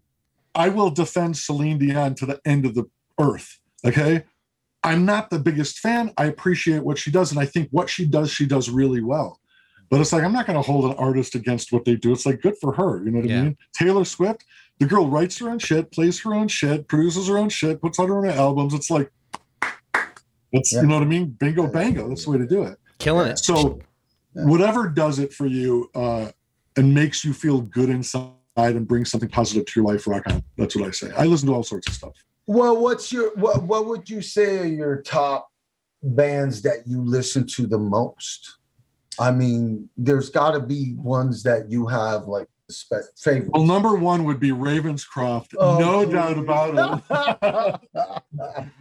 I will defend Celine Dion to the end of the earth. Okay. I'm not the biggest fan. I appreciate what she does, and I think what she does, she does really well. But it's like I'm not going to hold an artist against what they do. It's like good for her. You know what yeah. I mean? Taylor Swift, the girl writes her own shit, plays her own shit, produces her own shit, puts out her own albums. It's like it's yeah. you know what I mean? Bingo bango. That's the way to do it. Killing it. So whatever does it for you uh, and makes you feel good inside and bring something positive to your life, rock on. That's what I say. I listen to all sorts of stuff. Well, what's your what what would you say are your top bands that you listen to the most? I mean, there's got to be ones that you have like favorite. Well, number one would be Ravenscroft, oh, no geez. doubt about it.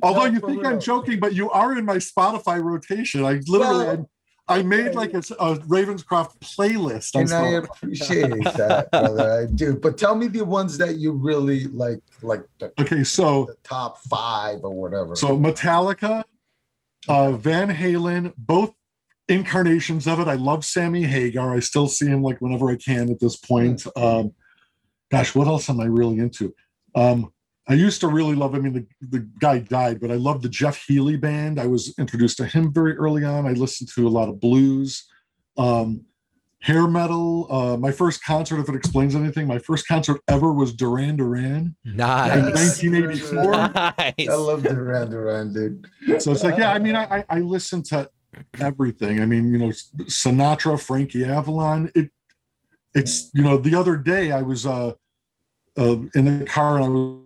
Although you think I'm joking, but you are in my Spotify rotation. I literally. Well, I made like a, a Ravenscroft playlist. And I appreciate that, brother. I do. But tell me the ones that you really like, like the, okay, so the top five or whatever. So Metallica, uh, Van Halen, both incarnations of it. I love Sammy Hagar. I still see him like whenever I can at this point. Hmm. Um, gosh, what else am I really into? Um, I used to really love. I mean, the, the guy died, but I love the Jeff Healey band. I was introduced to him very early on. I listened to a lot of blues, um, hair metal. Uh, my first concert, if it explains anything, my first concert ever was Duran Duran nice. in 1984. Nice. I love Duran Duran, dude. So it's like, yeah, I mean, I, I listen to everything. I mean, you know, Sinatra, Frankie Avalon. It, it's you know, the other day I was uh, uh in the car and I was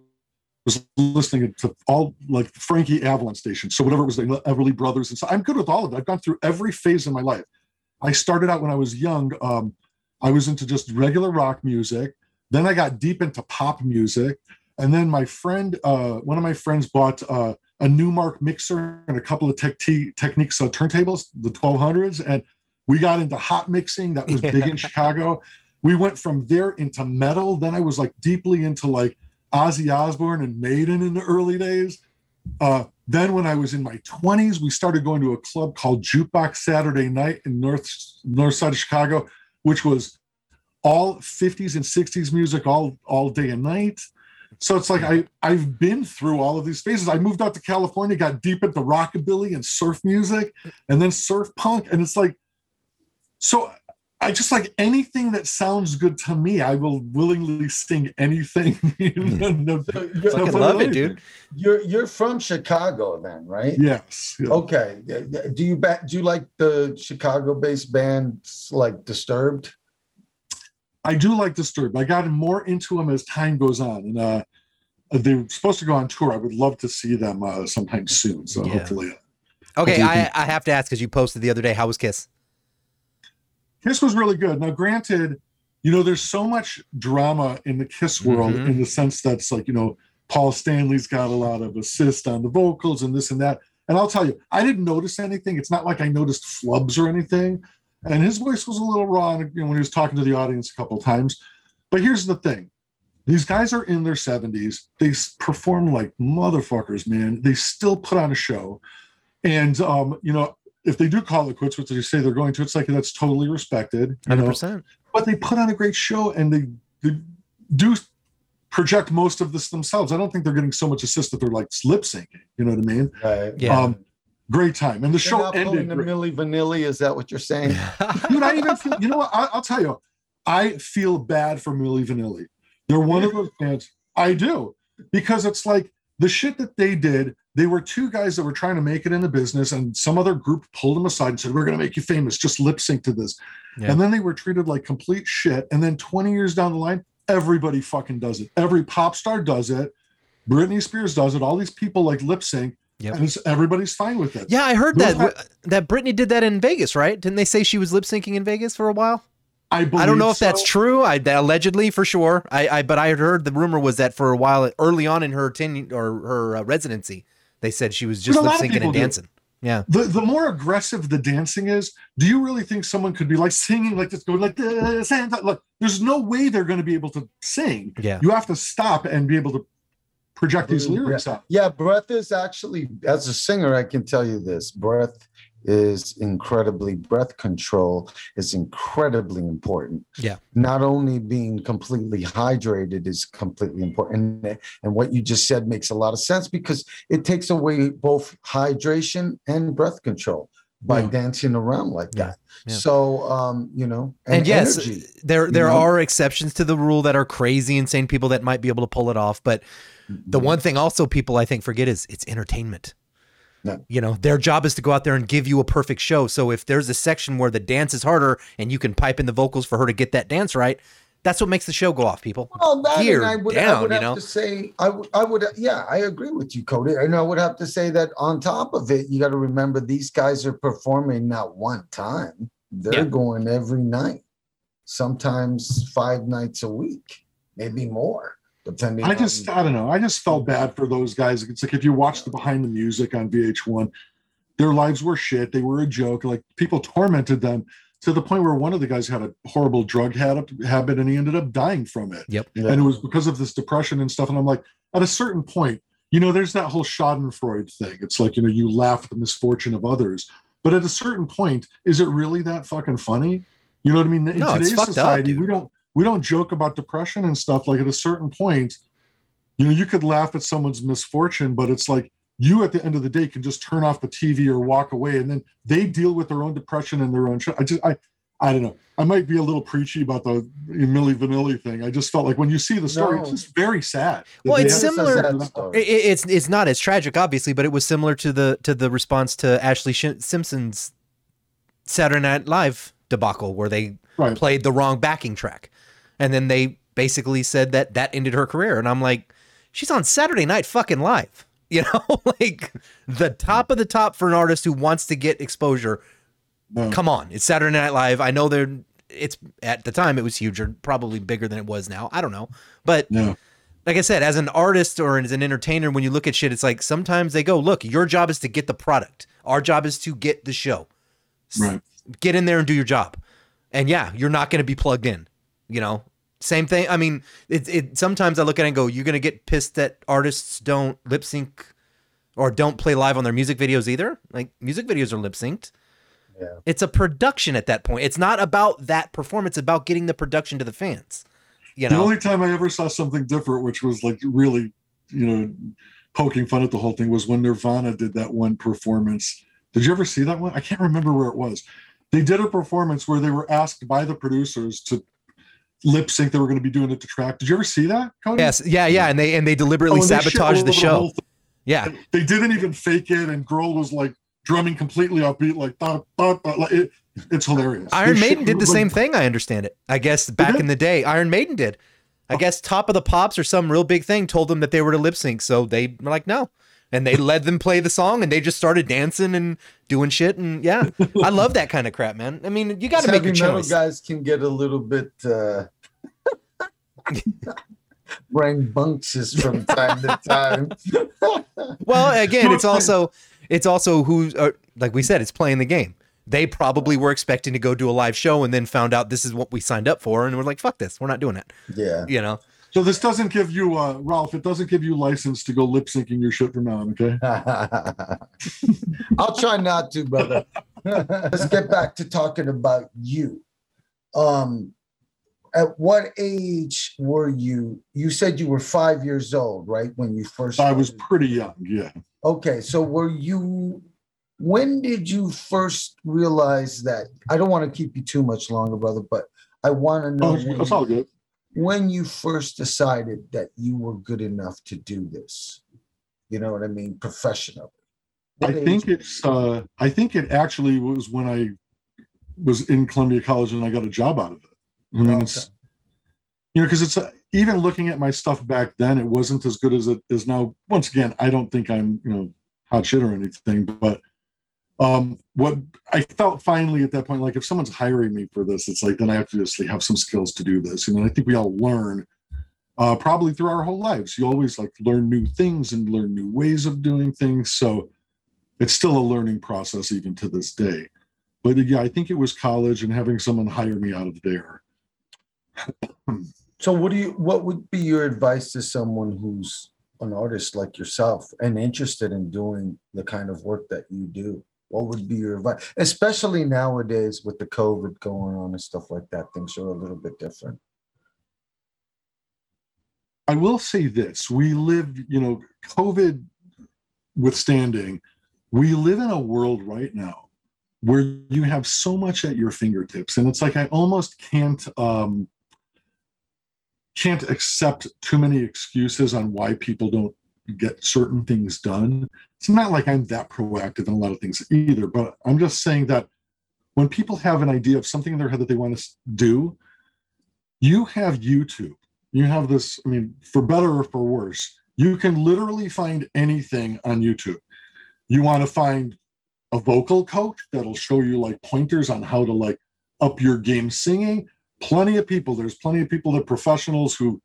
listening to all like Frankie Avalon stations. So whatever it was, the Everly Brothers, and so I'm good with all of it. I've gone through every phase of my life. I started out when I was young. Um, I was into just regular rock music. Then I got deep into pop music, and then my friend, uh, one of my friends, bought. Uh, a Numark mixer and a couple of tech t- Technics uh, turntables, the 1200s, and we got into hot mixing. That was big in Chicago. We went from there into metal. Then I was like deeply into like Ozzy Osbourne and Maiden in the early days. Uh, then when I was in my 20s, we started going to a club called Jukebox Saturday Night in North North Side of Chicago, which was all 50s and 60s music all all day and night. So it's like I I've been through all of these phases. I moved out to California, got deep into rockabilly and surf music, and then surf punk, and it's like so. I just like anything that sounds good to me. I will willingly sing anything. No- So you're, no Fucking love it, dude. you're you're from Chicago then, right? Yes. yeah. Okay. Do you back? Do you like the Chicago-based bands like Disturbed? I do like Disturbed. I got more into them as time goes on, and uh, they're supposed to go on tour. I would love to see them uh, sometime soon. So Yeah. hopefully, Okay, do I, think? I have to ask because you posted the other day. How was Kiss? Kiss was really good. Now, granted, you know, there's so much drama in the Kiss world Mhm. in the sense that's like, you know, Paul Stanley's got a lot of assist on the vocals and this and that. And I'll tell you, I didn't notice anything. It's not like I noticed flubs or anything. And his voice was a little raw you know, when he was talking to the audience a couple times. But here's the thing these guys are in their 70s. They perform like motherfuckers, man. They still put on a show. And, um, you know, if they do call it quits, which they say they're going to, it's like that's totally respected. You Hundred know? percent. but they put on a great show and they, they do project most of this themselves. I don't think they're getting so much assist that they're like lip syncing. You know what I mean? Right. Yeah. Um, great time, and the They're show not ended. the great. Milli Vanilli. Is that what you're saying? Dude, I even feel. You know what? I, I'll tell you. I feel bad for Milli Vanilli. They're one of those bands. I do because it's like the shit that they did. They were two guys that were trying to make it in the business, and some other group pulled them aside and said, "We're going to make you famous. Just lip sync to this." Yeah. And then they were treated like complete shit. And then 20 years down the line, everybody fucking does it. Every pop star does it. Britney Spears does it. All these people like lip sync, Yep. and everybody's fine with it. yeah, I heard Those that that Britney did that in Vegas, right? Didn't they say she was lip syncing in Vegas for a while? I believe I don't know if that's true. I allegedly for sure. I, I but I had heard the rumor was that for a while early on in her tenure or her uh, residency, they said she was just But lip syncing people and do. dancing. Yeah. The, the more aggressive the dancing is, do you really think someone could be like singing like this, going like this? And that? Like, there's no way they're going to be able to sing. Yeah. You have to stop and be able to project these lyrics out. Yeah, breath is actually, as a singer, I can tell you this breath is incredibly, breath control is incredibly important. Yeah. Not only being completely hydrated is completely important. And, and what you just said makes a lot of sense because it takes away both hydration and breath control by Yeah. dancing around like Yeah, that. yeah. So, um, you know, And, yes, energy. there there know? are exceptions to the rule that are crazy, insane people that might be able to pull it off. But the one thing also people I think forget is it's entertainment. No. You know, their job is to go out there and give you a perfect show. So if there's a section where the dance is harder and you can pipe in the vocals for her to get that dance right, that's what makes the show go off, people. Well, that and I would, I down, would you have know? to say, I would, I would, yeah, I agree with you, Cody. And I would have to say that on top of it, you got to remember these guys are performing not one time; they're Yeah. going every night, sometimes five nights a week, maybe more, depending. I just, on, I don't know. I just felt bad for those guys. It's like if you watch the behind the music on VH1, their lives were shit. They were a joke. Like people tormented them to the point where one of the guys had a horrible drug habit, habit and he ended up dying from it. Yep. Yeah. And it was because of this depression and stuff. And I'm like, at a certain point, you know, there's that whole Schadenfreude thing. It's like, you know, you laugh at the misfortune of others. But at a certain point, is it really that fucking funny? You know what I mean? In No, it's today's fucked up, society, dude. we don't we don't joke about depression and stuff. Like at a certain point, you know, you could laugh at someone's misfortune, but it's like you at the end of the day can just turn off the TV or walk away, and then they deal with their own depression and their own shit. I just I I don't know. I might be a little preachy about the Milli Vanilli thing. I just felt like when you see the story, it's just very sad. Well, it's similar- sad It, story. it- it's it's not as tragic, obviously, but it was similar to the to the response to Ashley Sh- Simpson's Saturday Night Live debacle, where they Right. played the wrong backing track, and then they basically said that that ended her career. And I'm like, she's on Saturday Night fucking Live, you know, like the top of the top for an artist who wants to get exposure. No. Come on, it's Saturday Night Live. I know they're. It's at the time it was huge, or probably bigger than it was now. I don't know, but Yeah. like I said, as an artist or as an entertainer, when you look at shit, it's like sometimes they go, look, your job is to get the product. Our job is to get the show. Right. Get in there and do your job. And yeah, you're not going to be plugged in. You know, same thing. I mean, it, it. Sometimes I look at it and go, you're going to get pissed that artists don't lip sync or don't play live on their music videos either. Like music videos are lip synced. Yeah. It's a production at that point. It's not about that performance, it's about getting the production to the fans. You know? The only time I ever saw something different, which was like really, you know, poking fun at the whole thing, was when Nirvana did that one performance. Did you ever see that one? I can't remember where it was. They did a performance where they were asked by the producers to lip sync. They were going to be doing it to track. Did you ever see that, Cody? yes, yeah, yeah, and they and they deliberately Oh, and they sabotaged the show. thing. yeah. They didn't even fake it, and Grohl was like drumming completely upbeat, like da, da, da, like it, it's hilarious. Iron They Maiden shit- did the like, same thing, I understand it. I guess back in the day, Iron Maiden did. I oh. guess Top of the Pops or some real big thing told them that they were to lip sync, so they were like, no. And they let them play the song and they just started dancing and doing shit. And yeah, I love that kind of crap, man. I mean, you got to make your metal choice. guys can get a little bit uh rambunctious from time to time. Well, again, it's also it's also who, uh, like we said, it's playing the game. They probably were expecting to go do a live show and then found out this is what we signed up for, and we're like, "Fuck this, we're not doing it." yeah. You know? So this doesn't give you, uh, Ralph. It doesn't give you license to go lip syncing your shit from now on. Okay. I'll try not to, brother. Let's get back to talking about you. Um, at what age were you? You said you were five years old, right? When you first. I was pretty young. Yeah. Okay, so were you? When did you first realize that? I don't want to keep you too much longer, brother, but I want to know Oh, it's all good. When you first decided that you were good enough to do this. You know what I mean, professionally. I What age think it's. Uh, I think it actually was when I was in Columbia College and I got a job out of it. I mean, Okay. it's you know because it's uh, even looking at my stuff back then, it wasn't as good as it is now. Once again, I don't think I'm you know hot shit or anything, but um what I felt finally at that point, like if someone's hiring me for this, it's like then I have to just have some skills to do this. You know, I think we all learn uh, probably through our whole lives. You always like learn new things and learn new ways of doing things. So it's still a learning process even to this day. But yeah, I think it was college and having someone hire me out of there. So what do you what would be your advice to someone who's an artist like yourself and interested in doing the kind of work that you do? What would be your advice? Especially nowadays with the COVID going on and stuff like that, things are a little bit different. I will say this we live, you know, COVID withstanding, we live in a world right now where you have so much at your fingertips. And it's like I almost can't um can't accept too many excuses on why people don't get certain things done. It's not like I'm that proactive in a lot of things either, but I'm just saying that when people have an idea of something in their head that they want to do, you have YouTube. You have this i mean for better or for worse you can literally find anything on youtube. You want to find a vocal coach that'll show you like pointers on how to like up your game singing? Plenty of people. There's plenty of people that professionals who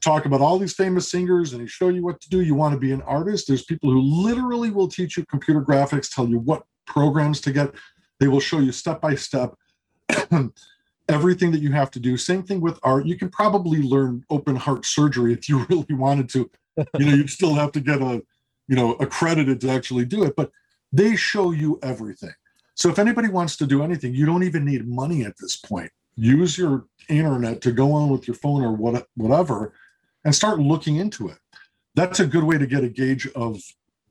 talk about all these famous singers and they show you what to do you want to be an artist there's people who literally will teach you computer graphics tell you what programs to get they will show you step by step everything that you have to do. Same thing with art. You can probably learn open heart surgery if you really wanted to. You know, you'd still have to get a, you know, accredited to actually do it, but they show you everything. So if anybody wants to do anything, you don't even need money at this point. Use your internet to go on with your phone or what, whatever, and start looking into it. That's a good way to get a gauge of,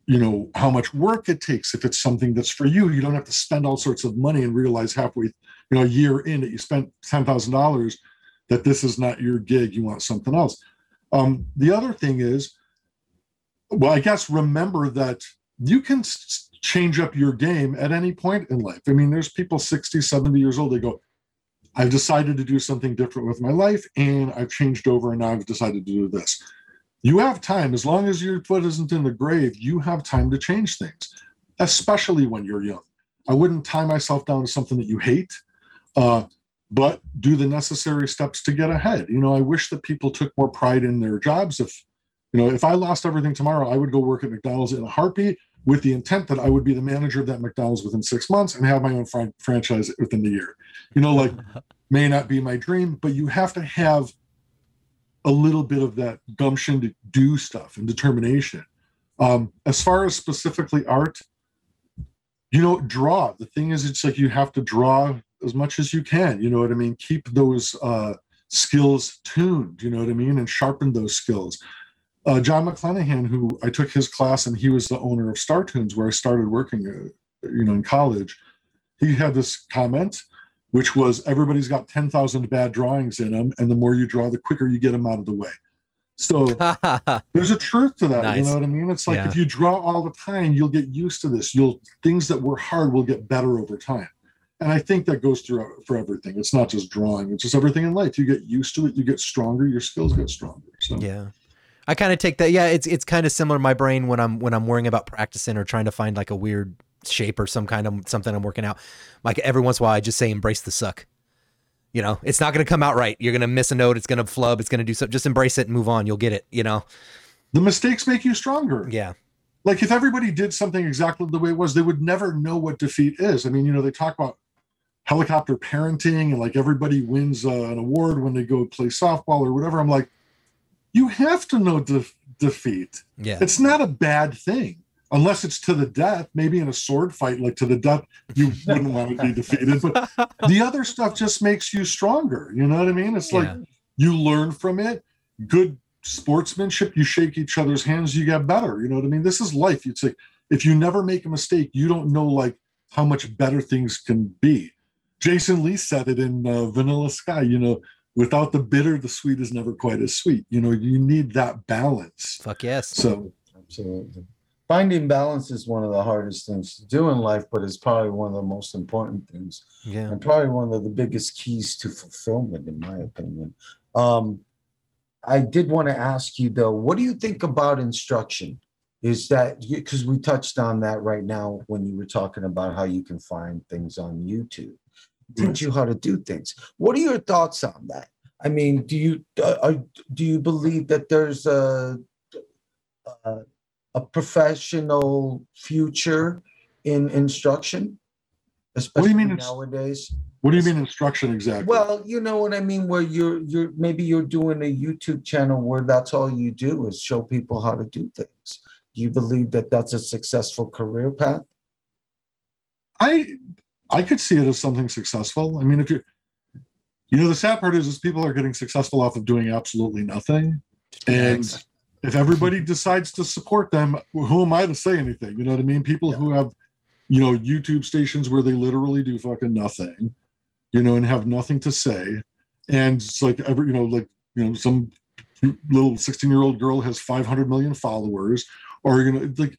you know, how much work it takes. If it's something that's for you, you don't have to spend all sorts of money and realize halfway you know, a year in that you spent ten thousand dollars, that this is not your gig. You want something else. Um, the other thing is, well, I guess remember that you can change up your game at any point in life. I mean, there's people 60, 70 years old. They go, I've decided to do something different with my life, and I've changed over, and now I've decided to do this. You have time as long as your foot isn't in the grave. You have time to change things, especially when you're young. I wouldn't tie myself down to something that you hate uh, but do the necessary steps to get ahead. You know, I wish that people took more pride in their jobs. If you know, if I lost everything tomorrow, I would go work at McDonald's in a heartbeat with the intent that I would be the manager of that McDonald's within six months and have my own fran- franchise within the year. You know, like may not be my dream, but you have to have a little bit of that gumption to do stuff and determination. Um, as far as specifically art, you know, draw. The thing is, it's like you have to draw as much as you can. You know what I mean? Keep those uh, skills tuned. You know what I mean, and sharpen those skills. Uh, John McClenahan, who I took his class, and he was the owner of Startoons, where I started working. Uh, you know, in college, he had this comment, which was everybody's got ten thousand bad drawings in them, and the more you draw, the quicker you get them out of the way. So there's a truth to that. You know what I mean? It's like Yeah. if you draw all the time, you'll get used to this. You'll things that were hard will get better over time. And I think that goes through for everything. It's not just drawing, it's just everything in life. You get used to it, you get stronger, your skills get stronger. So Yeah. I kind of take that. Yeah, it's it's kind of similar to my brain when I'm when I'm worrying about practicing or trying to find like a weird shape or some kind of something I'm working out. Like every once in a while, I just say embrace the suck. You know, it's not going to come out right. You're going to miss a note. It's going to flub. It's going to do something. Just embrace it and move on. You'll get it. You know. the mistakes make you stronger. Yeah. Like if everybody did something exactly the way it was, they would never know what defeat is. I mean, you know, they talk about helicopter parenting and like everybody wins uh, an award when they go play softball or whatever. I'm like, you have to know de- defeat. Yeah. It's not a bad thing unless it's to the death. Maybe in a sword fight, like to the death, you wouldn't want to be defeated. But the other stuff just makes you stronger. You know what I mean? It's like Yeah. you learn from it. Good sportsmanship. You shake each other's hands, you get better. You know what I mean? This is life. It's like if you never make a mistake, you don't know like how much better things can be. Jason Lee said it in uh, Vanilla Sky. You know, without the bitter, the sweet is never quite as sweet. You know, you need that balance. Fuck yes. So Absolutely. Finding balance is one of the hardest things to do in life, but it's probably one of the most important things yeah. and probably one of the biggest keys to fulfillment, in my opinion. Um, I did want to ask you though, what do you think about instruction? Is that because we touched on that right now when you were talking about how you can find things on YouTube, teach you how to do things. What are your thoughts on that? I mean, do you uh, are, do you believe that there's a a, a professional future in instruction, What do you mean nowadays? what do you mean instruction exactly? Well, you know what I mean, where you're you're maybe you're doing a YouTube channel where that's all you do is show people how to do things. Do you believe that that's a successful career path? I I could see it as something successful. I mean, if you you know, the sad part is is people are getting successful off of doing absolutely nothing. And if everybody decides to support them, who am I to say anything? You know what I mean? People who have, you know, YouTube stations where they literally do fucking nothing, you know, and have nothing to say. And it's like every, you know, like, you know, some little 16 year old girl has 500 million followers, or, you know, like,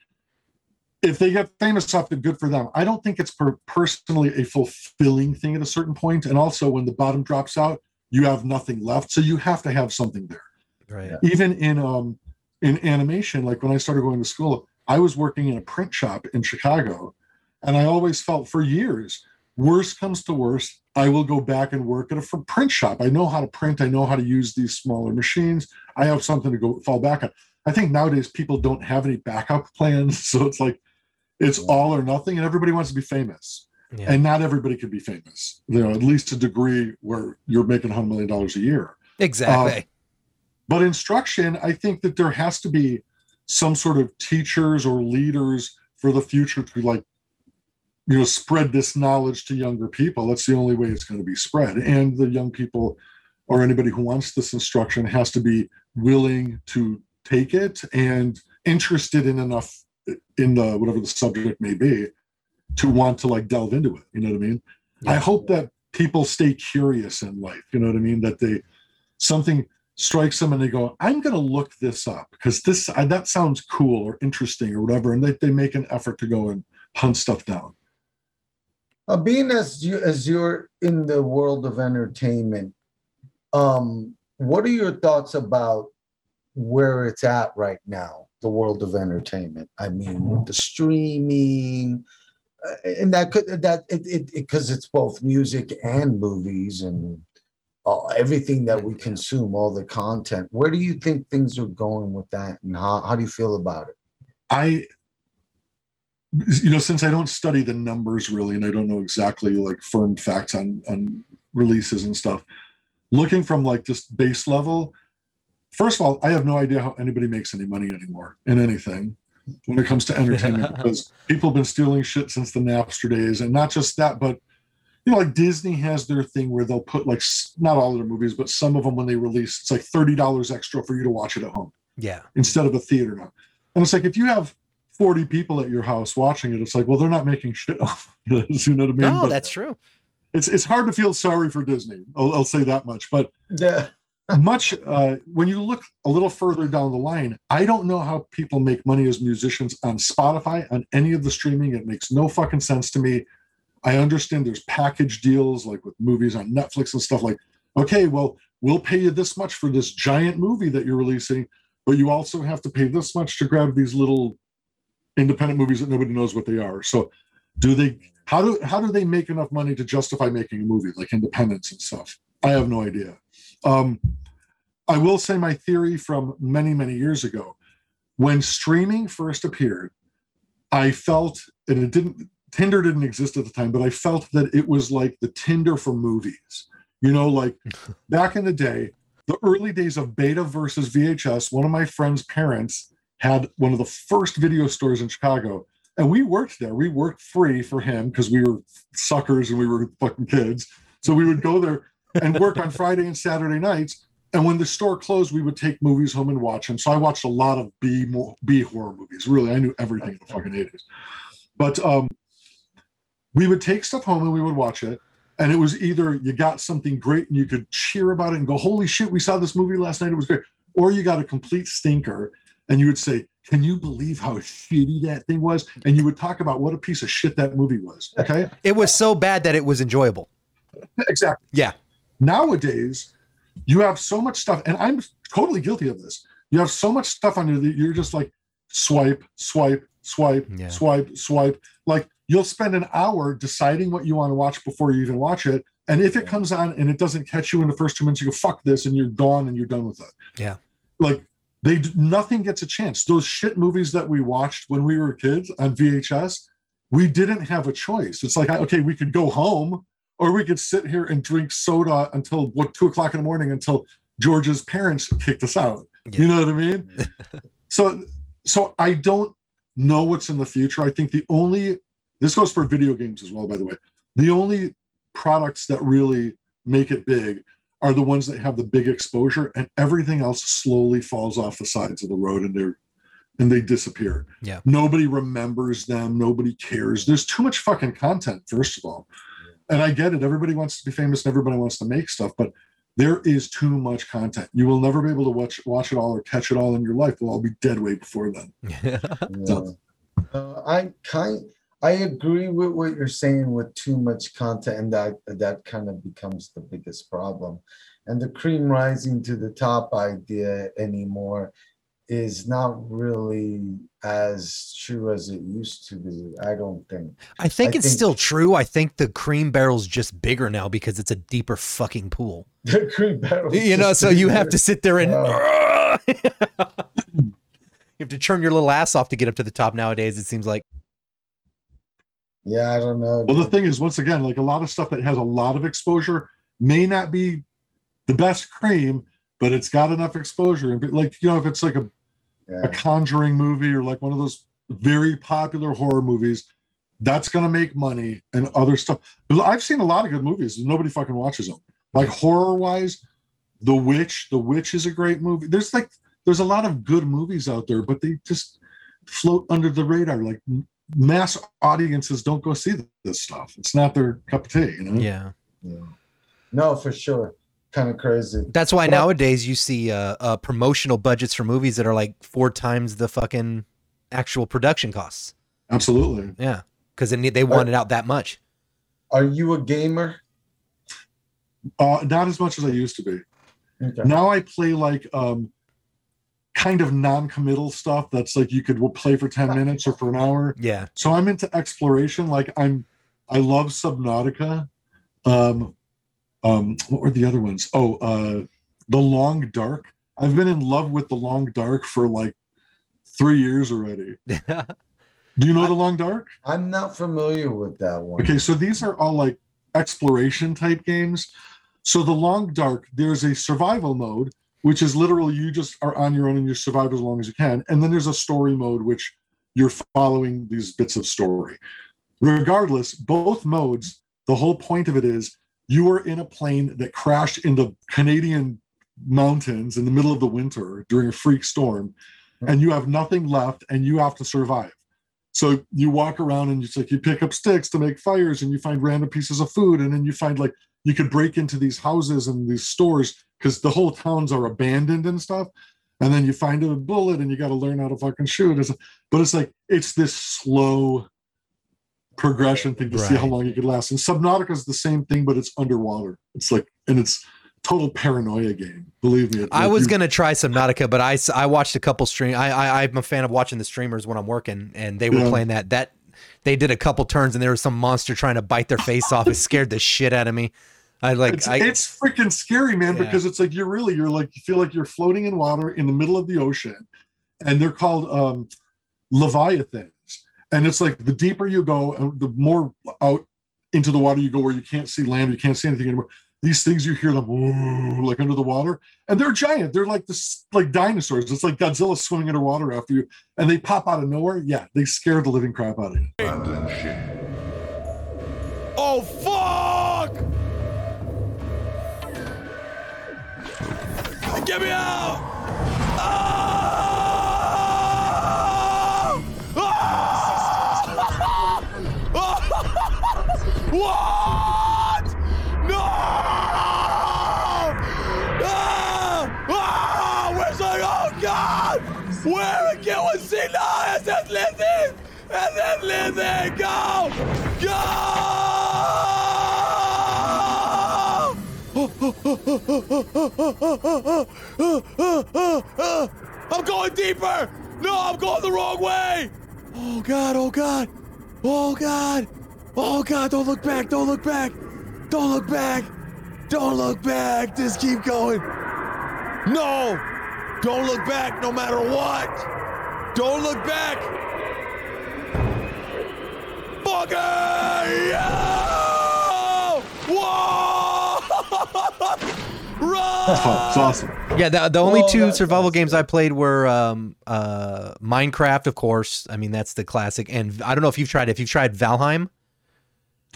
if they get famous off it, good for them. I don't think it's per- personally a fulfilling thing at a certain point. And also, when the bottom drops out, you have nothing left. So you have to have something there Right. even in um in animation like when i started going to school i was working in a print shop in chicago and i always felt for years worst comes to worst i will go back and work at a print shop. I know how to print i know how to use these smaller machines i have something to go fall back on. I think nowadays people don't have any backup plans so it's like it's all or nothing and everybody wants to be famous. Yeah. and not everybody can be famous. You know at least to a degree where you're making 100 million dollars a year. Exactly. Uh, but instruction, I think that there has to be some sort of teachers or leaders for the future to like, you know, spread this knowledge to younger people. That's the only way it's going to be spread. And the young people or anybody who wants this instruction has to be willing to take it and interested in enough in the whatever the subject may be to want to like delve into it. You know what I mean? I hope that people stay curious in life. You know what I mean? That they something strikes them and they go, I'm going to look this up because this I, that sounds cool or interesting or whatever, and they, they make an effort to go and hunt stuff down. Uh, being as you as you're in the world of entertainment, um, what are your thoughts about where it's at right now? The world of entertainment. I mean, with the streaming, uh, and that could that it it because it's both music and movies and everything that we consume, all the content. Where do you think things are going with that, and how how do you feel about it? I, you know, since I don't study the numbers really, and I don't know exactly like firm facts on on releases and stuff, looking from like just base level, first of all, I have no idea how anybody makes any money anymore in anything. when it comes to entertainment because people have been stealing shit since the Napster days, and not just that, but you know, like Disney has their thing where they'll put like not all of their movies, but some of them when they release, it's like thirty dollars extra for you to watch it at home Yeah. instead of a theater now. And it's like if you have forty people at your house watching it, it's like, well, they're not making shit off of this, you know what I mean? No, But that's true. it's it's hard to feel sorry for Disney. I'll, I'll say that much, but Yeah. much uh, when you look a little further down the line i don't know how people make money as musicians on spotify on any of the streaming it makes no fucking sense to me i understand there's package deals like with movies on netflix and stuff like okay well we'll pay you this much for this giant movie that you're releasing but you also have to pay this much to grab these little independent movies that nobody knows what they are. So do they how do how do they make enough money to justify making a movie like independence and stuff? I have no idea. Um, I will say my theory from many, many years ago. When streaming first appeared, I felt, and it didn't, Tinder didn't exist at the time, but I felt that it was like the Tinder for movies. You know, like back in the day, the early days of beta versus VHS, one of my friend's parents had one of the first video stores in Chicago. And we worked there. We worked free for him because we were suckers and we were fucking kids. So we would go there and work on Friday and Saturday nights. And when the store closed, we would take movies home and watch them. So I watched a lot of B B horror movies. Really, I knew everything in the fucking eighties. But um, we would take stuff home and we would watch it. And it was either you got something great and you could cheer about it and go, "Holy shit, we saw this movie last night; it was great," or you got a complete stinker and you would say, "Can you believe how shitty that thing was?" And you would talk about what a piece of shit that movie was. Okay, It was so bad that it was enjoyable. exactly. Yeah. nowadays you have so much stuff and i'm totally guilty of this you have so much stuff on you that you're just like swipe swipe swipe Yeah. swipe swipe like you'll spend an hour deciding what you want to watch before you even watch it and if it comes on and it doesn't catch you in the first two minutes you go fuck this and you're gone and you're done with it Yeah. like they nothing gets a chance those shit movies that we watched when we were kids on vhs we didn't have a choice it's like okay we could go home or we could sit here and drink soda until what two o'clock in the morning until George's parents kicked us out. Yeah. You know what I mean? so so I don't know what's in the future. I think the only this goes for video games as well, by the way. The only products that really make it big are the ones that have the big exposure and everything else slowly falls off the sides of the road and they're and they disappear. Yeah. Nobody remembers them, nobody cares. There's too much fucking content, first of all and I get it. Everybody wants to be famous and everybody wants to make stuff, but there is too much content. You will never be able to watch watch it all or catch it all in your life. We'll all be dead way before then. Yeah. Uh, I kind I agree with what you're saying with too much content, and that that kind of becomes the biggest problem. And the cream rising to the top idea anymore is not really as true as it used to be. I don't think. I think I it's think- still true. I think the cream barrel's just bigger now because it's a deeper fucking pool. The cream barrel. You know, so you have to sit there and you have to turn your little ass off to get up to the top nowadays. It seems like Yeah, I don't know. Well, the thing is, once again, like a lot of stuff that has a lot of exposure may not be the best cream, but it's got enough exposure. And like you know, if it's like a Yeah. a conjuring movie or like one of those very popular horror movies that's going to make money and other stuff i've seen a lot of good movies and nobody fucking watches them like horror wise the witch the witch is a great movie there's like there's a lot of good movies out there but they just float under the radar like mass audiences don't go see this stuff it's not their cup of tea you know yeah. Yeah. No, for sure. Kind of crazy. That's why Well- nowadays you see uh, uh, promotional budgets for movies that are like four times the fucking actual production costs. absolutely Yeah, because they need, they want it out that much. Are you a gamer? uh not as much as i used to be Okay. now I play like um kind of non-committal stuff that's like you could play for 10 minutes or for an hour. Yeah, So I'm into exploration. Like I'm I love Subnautica. Um um what were the other ones? Oh, uh The Long Dark. I've been in love with The Long Dark for like three years already. Do you know The Long Dark? I'm not familiar with that one. Okay, so these are all like exploration type games. So the long dark, there's a survival mode, which is literally you just are on your own and you survive as long as you can. And then there's a story mode, which you're following these bits of story. Regardless, both modes, the whole point of it is you are in a plane that crashed in the Canadian mountains in the middle of the winter during a freak storm, and you have nothing left and you have to survive. So you walk around and it's like you pick up sticks to make fires and you find random pieces of food, and then you find like you could break into these houses and these stores because the whole towns are abandoned and stuff. And then you find a bullet and you got to learn how to fucking shoot. It's, but it's like it's this slow progression thing to see how long you could last. And Subnautica is the same thing, but it's underwater. It's like and it's total paranoia game. Believe me. I was gonna try Subnautica, but I, I watched a couple stream. I, I I'm a fan of watching the streamers when I'm working, and they were Yeah. playing that. That they did a couple turns, and there was some monster trying to bite their face off. It scared the shit out of me. I like it's, I it's freaking scary, man, Yeah. because it's like you're really you're like you feel like you're floating in water in the middle of the ocean, and they're called um, leviathans. And it's like the deeper you go, uh, the more out into the water you go, where you can't see land, you can't see anything anymore. These things you hear them like under the water, and they're giant. They're like this, like dinosaurs. It's like Godzilla swimming underwater after you, and they pop out of nowhere. Yeah, they scare the living crap out of you. Oh Get me out! Ah! What? No! Ah! Ah! Where's my oh god? Where again was he? No, it's just Lizzie! It's just Lizzie! Go! Go! I'm going deeper! No, I'm going the wrong way! Oh god, oh god! Oh god! Oh god, don't look back, don't look back! Don't look back! Don't look back! Just keep going! No! Don't look back no matter what! Don't look back! Fucker! Yo! Whoa! Run! It's awesome. Yeah. The, the only Well, two survival games. I played were um uh Minecraft, of course. I mean that's the classic. And I don't know if you've tried. If you've tried Valheim,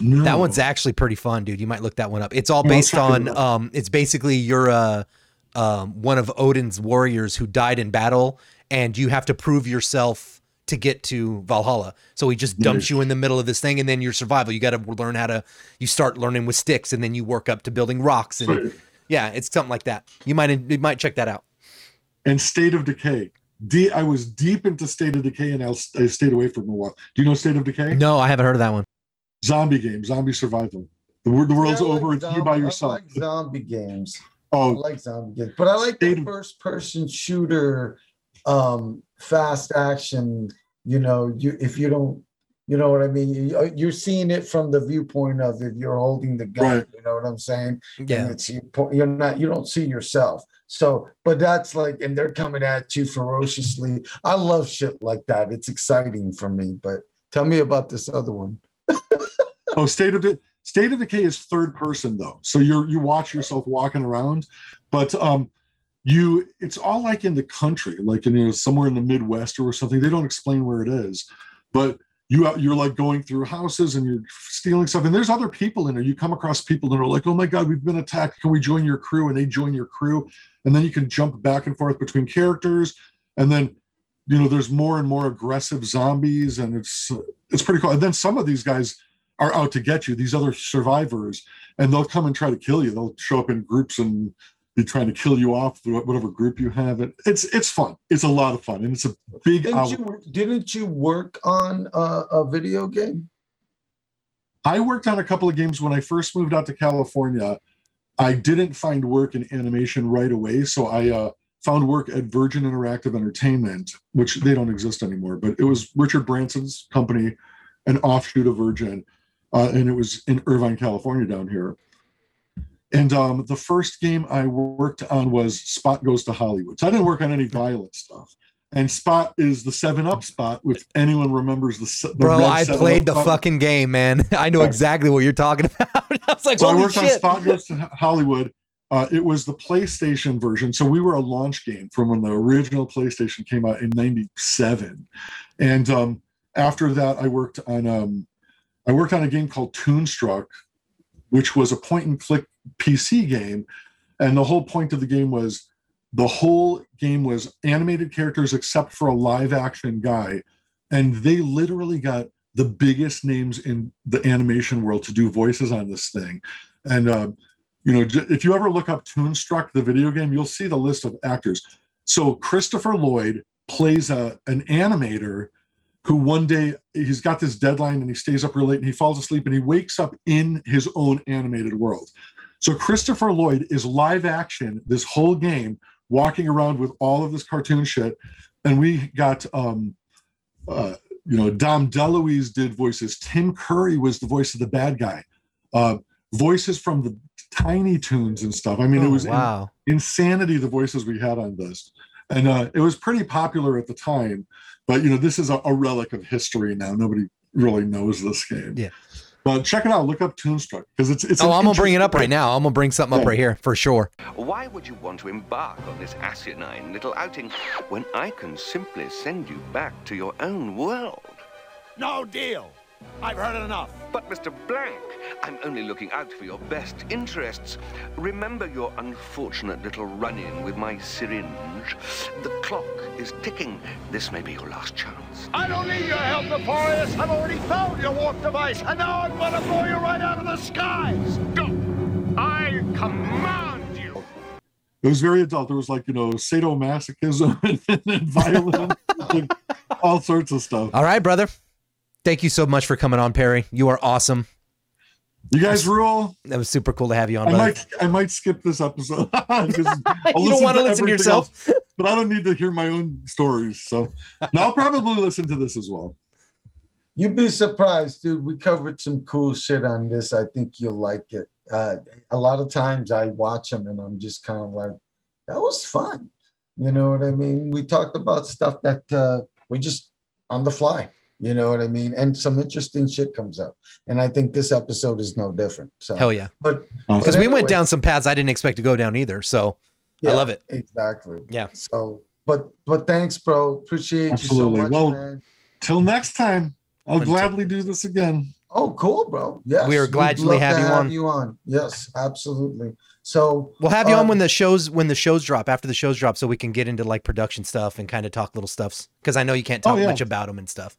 No. That one's actually pretty fun, dude. You might look that one up. It's all based on um it's basically you're uh um one of Odin's warriors who died in battle and you have to prove yourself to get to Valhalla. So he just dumps you in the middle of this thing and then your survival. You got to learn how to you start learning with sticks and then you work up to building rocks and. Yeah, it's something like that. You might you might check that out. and State of Decay. D, I was deep into State of Decay, and I, was, I stayed away from it a while. Do you know State of Decay? No, I haven't heard of that one. Zombie game, zombie survival. The, the world's Yeah, like over. It's you zom- by I yourself. like zombie games. I oh, like zombie games, but I like State the first person shooter, um, fast action. You know, you if you don't, you know what I mean. Uh, you're seeing it from the viewpoint of if you're holding the gun. Right. You know what I'm saying? Yeah. And it's you're not you don't see yourself. So, but that's like, and they're coming at you ferociously. I love shit like that. It's exciting for me. But tell me about this other one. oh, State of De- State of Decay is third person though, so you're you watch yourself walking around, but um, you it's all like in the country, like in you know somewhere in the Midwest or something. They don't explain where it is, but you uh, you're like going through houses and you're stealing stuff, and there's other people in there. You come across people that are like, "Oh my God, we've been attacked. Can we join your crew?" And they join your crew, and then you can jump back and forth between characters, and then you know there's more and more aggressive zombies, and it's uh, it's pretty cool. And then some of these guys are out to get you, these other survivors, and they'll come and try to kill you. They'll show up in groups and be trying to kill you off through whatever group you have. It it's it's fun. It's a lot of fun, and it's a big. Didn't you didn't you work on a, a video game? I worked on a couple of games when I first moved out to California. I didn't find work in animation right away, so I uh, found work at Virgin Interactive Entertainment, which they don't exist anymore. But it was Richard Branson's company, an offshoot of Virgin, uh, and it was in Irvine, California, down here. And um, the first game I worked on was Spot Goes to Hollywood. So I didn't work on any violent stuff. And Spot is the Seven Up spot. If anyone remembers the, the Bro, I played the spot. fucking game, man. I know exactly what you're talking about. I was like, So I worked on. Spot Goes to Hollywood. Uh, it was the PlayStation version. So we were a launch game from when the original PlayStation came out in '97, and um, after that, I worked on um, I worked on a game called Toonstruck, which was a point and click PC game, and the whole point of the game was the whole game was animated characters except for a live action guy, and they literally got the biggest names in the animation world to do voices on this thing, and. Uh, you know, if you ever look up Toonstruck, the video game, you'll see the list of actors. So Christopher Lloyd plays a, an animator who one day he's got this deadline and he stays up real late and he falls asleep and he wakes up in his own animated world. So Christopher Lloyd is live action this whole game, walking around with all of this cartoon shit. And we got um uh you know, Dom DeLuise did voices. Tim Curry was the voice of the bad guy. Uh, voices from the Tiny Toons and stuff. I mean, it Oh, was wow. insanity the voices we had on this and uh, it was pretty popular at the time but you know this is a, a relic of history now nobody really knows this game Yeah. But check it out look up toonstruck because it's it's Oh, I'm gonna bring it up right now. I'm gonna bring something up right here for sure. Why would you want to embark on this asinine little outing when I can simply send you back to your own world? No deal. I've heard it enough. But, Mr. Blank, I'm only looking out for your best interests. Remember your unfortunate little run in with my syringe? The clock is ticking. This may be your last chance. I don't need your help, Nefarious. I've already found your warp device, and now I'm gonna blow you right out of the skies. Go! I command you! it was very adult there was like you know sadomasochism and, and violence and all sorts of stuff All right, brother. Thank you so much for coming on, Perry. You are awesome. You guys rule That was super cool to have you on, i brother. might i might skip this episode 'cause I'll you don't want to listen to yourself. else, but i don't need to hear my own stories so now i'll probably listen to this as well You'd be surprised, dude. We covered some cool shit on this. I think you'll like it. Uh, a lot of times I watch them and I'm just kind of like, that was fun. You know what I mean? We talked about stuff that uh, we just on the fly. You know what I mean? And some interesting shit comes up. And I think this episode is no different. So, Hell yeah. but Because but we went down some paths I didn't expect to go down either. So I love it. Exactly. Yeah. So, but but thanks, bro. Appreciate Absolutely. you so much, Well, man. till next time i'll Until- gladly do this again Oh, cool, bro. Yes, We are we'd glad to love have you on. you on. Yes, absolutely. So we'll have you on um, when the shows when the shows drop after the shows drop, so we can get into like production stuff and kind of talk little stuffs. Because I know you can't Oh, talk yeah. much about them and stuff.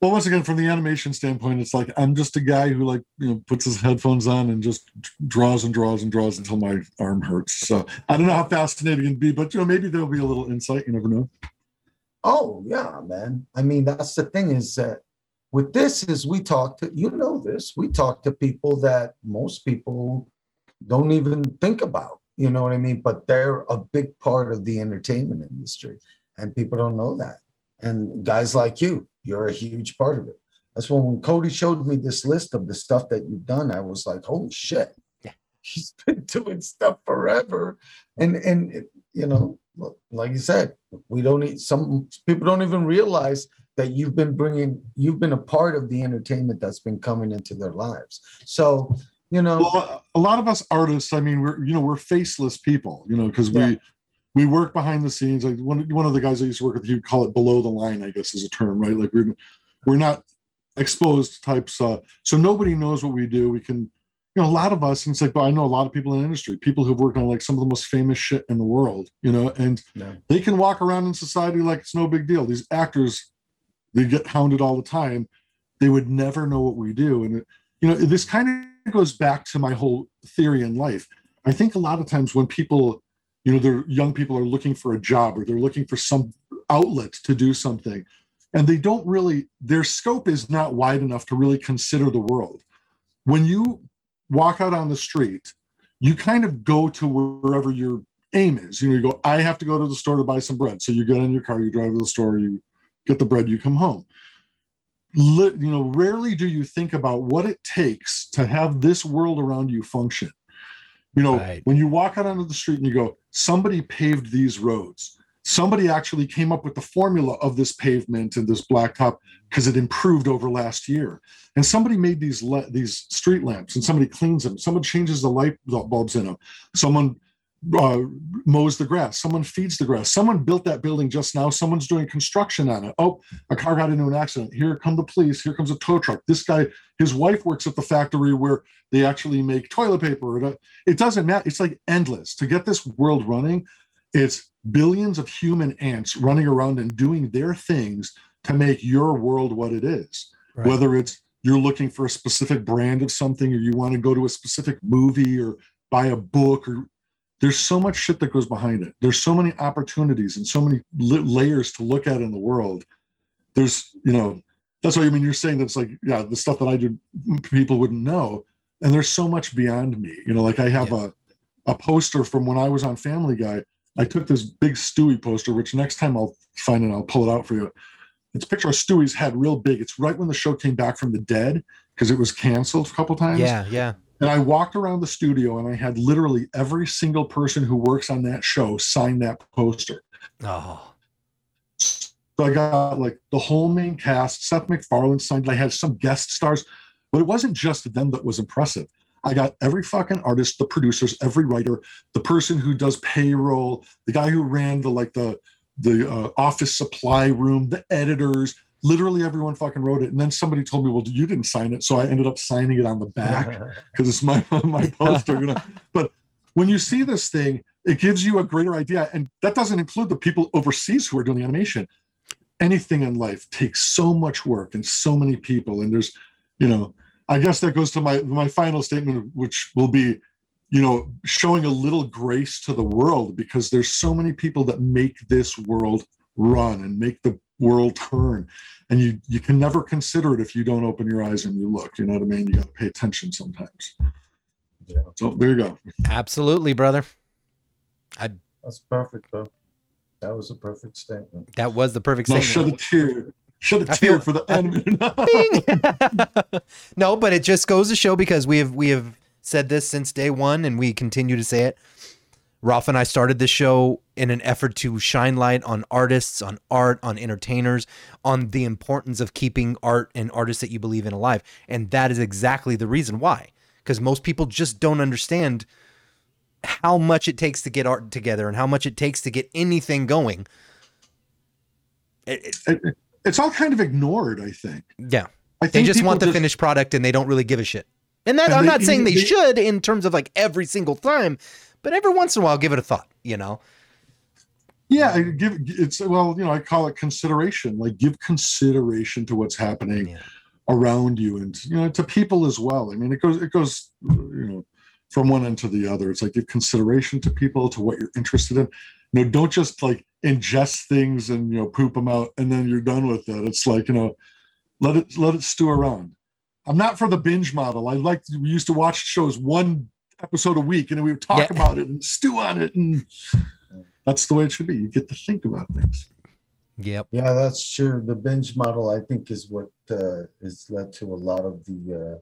Well once again from the animation standpoint it's like i'm just a guy who like you know puts his headphones on and just draws and draws and draws until my arm hurts so i don't know how fascinating it'd be but you know maybe there'll be a little insight you never know Oh yeah, man. I mean, that's the thing is that with this is we talk to you know this. We talk to people that most people don't even think about. You know what I mean? But they're a big part of the entertainment industry, and people don't know that. And guys like you, you're a huge part of it. That's when when Cody showed me this list of the stuff that you've done, I was like, holy shit. Yeah. He's been doing stuff forever. And and it- you know, like you said, we don't need some people don't even realize that you've been bringing you've been a part of the entertainment that's been coming into their lives. So, you know, well a lot of us artists i mean we're you know we're faceless people you know because Yeah. we we work behind the scenes like one, one of the guys i used to work with he'd call it below the line i guess is a term right? Like we're we're not exposed types uh so nobody knows what we do. We can you know a lot of us and it's like but i know a lot of people in the industry people who've worked on like some of the most famous shit in the world you know and Yeah. they can walk around in society like it's no big deal. These actors they get hounded all the time. They would never know what we do. And it, you know this kind of goes back to my whole theory in life. I think a lot of times when people you know they're young people are looking for a job or they're looking for some outlet to do something. And they don't really their scope is not wide enough to really consider the world. When you walk out on the street you kind of go to wherever your aim is. You know you go i have to go to the store to buy some bread. So you get in your car you drive to the store you get the bread you come home. You know rarely do you think about what it takes to have this world around you function you know Right. when you walk out onto the street and you go somebody paved these roads somebody actually came up with the formula of this pavement and this blacktop because it improved over last year. And somebody made these le- these street lamps, and somebody cleans them. Someone changes the light bulbs in them. Someone uh, mows the grass. Someone feeds the grass. Someone built that building just now. Someone's doing construction on it. Oh, a car got into an accident. Here come the police. Here comes a tow truck. This guy, his wife works at the factory where they actually make toilet paper. It doesn't matter. It's like endless. To get this world running, it's billions of human ants running around and doing their things to make your world what it is. Right. Whether it's you're looking for a specific brand of something or you want to go to a specific movie or buy a book or there's so much shit that goes behind it. There's so many opportunities and so many layers to look at in the world. There's, you know, that's what I mean. You're saying that's like, yeah, the stuff that I do, people wouldn't know. And there's so much beyond me. You know, like I have yeah. a, a poster from when I was on Family Guy. I took this big Stewie poster, which next time I'll find it, I'll pull it out for you. It's a picture of Stewie's head, real big. It's right when the show came back from the dead because it was canceled a couple times. Yeah, yeah. And I walked around the studio and I had literally every single person who works on that show sign that poster. Oh. So I got like the whole main cast. Seth MacFarlane signed. I had some guest stars, but it wasn't just them that was impressive. I got every fucking artist, the producers, every writer, the person who does payroll, the guy who ran the like the the uh, office supply room, the editors, literally everyone fucking wrote it. And then somebody told me, well, you didn't sign it. So I ended up signing it on the back because it's my, my poster. You know? But when you see this thing, it gives you a greater idea. And that doesn't include the people overseas who are doing the animation. Anything in life takes so much work and so many people. And there's, you know, I guess that goes to my my final statement, which will be, you know, showing a little grace to the world because there's so many people that make this world run and make the world turn. And you you can never consider it if you don't open your eyes and you look you know what i mean? You got to pay attention sometimes. Yeah. So there you go. Absolutely brother. I that's perfect though that was a perfect statement. That was the perfect no, statement. shed a tear. Shed a tear feel, for the enemy. no but it just goes to show because we have we have said this since day one and we continue to say it Ralph and I started this show in an effort to shine light on artists, on art, on entertainers, on the importance of keeping art and artists that you believe in alive. And that is exactly the reason why. Because most people just don't understand how much it takes to get art together and how much it takes to get anything going. It, it, it's all kind of ignored, I think. Yeah. I think they just want the just, finished product and they don't really give a shit. And that and I'm they, not saying they, they should in terms of like every single time, but every once in a while, give it a thought. You know. Yeah, give it's well, you know, I call it consideration. Like give consideration to what's happening yeah. around you, and you know, to people as well. I mean, it goes it goes, you know, from one end to the other. It's like give consideration to people, to what you're interested in. You know, don't just like ingest things and you know poop them out and then you're done with it. It's like you know, let it let it stew around. I'm not for the binge model. I like we used to watch shows one episode a week, and we would talk yeah. about it and stew on it, and that's the way it should be. You get to think about things. Yep. Yeah, that's sure. The binge model, I think, is what uh, has led to a lot of the uh,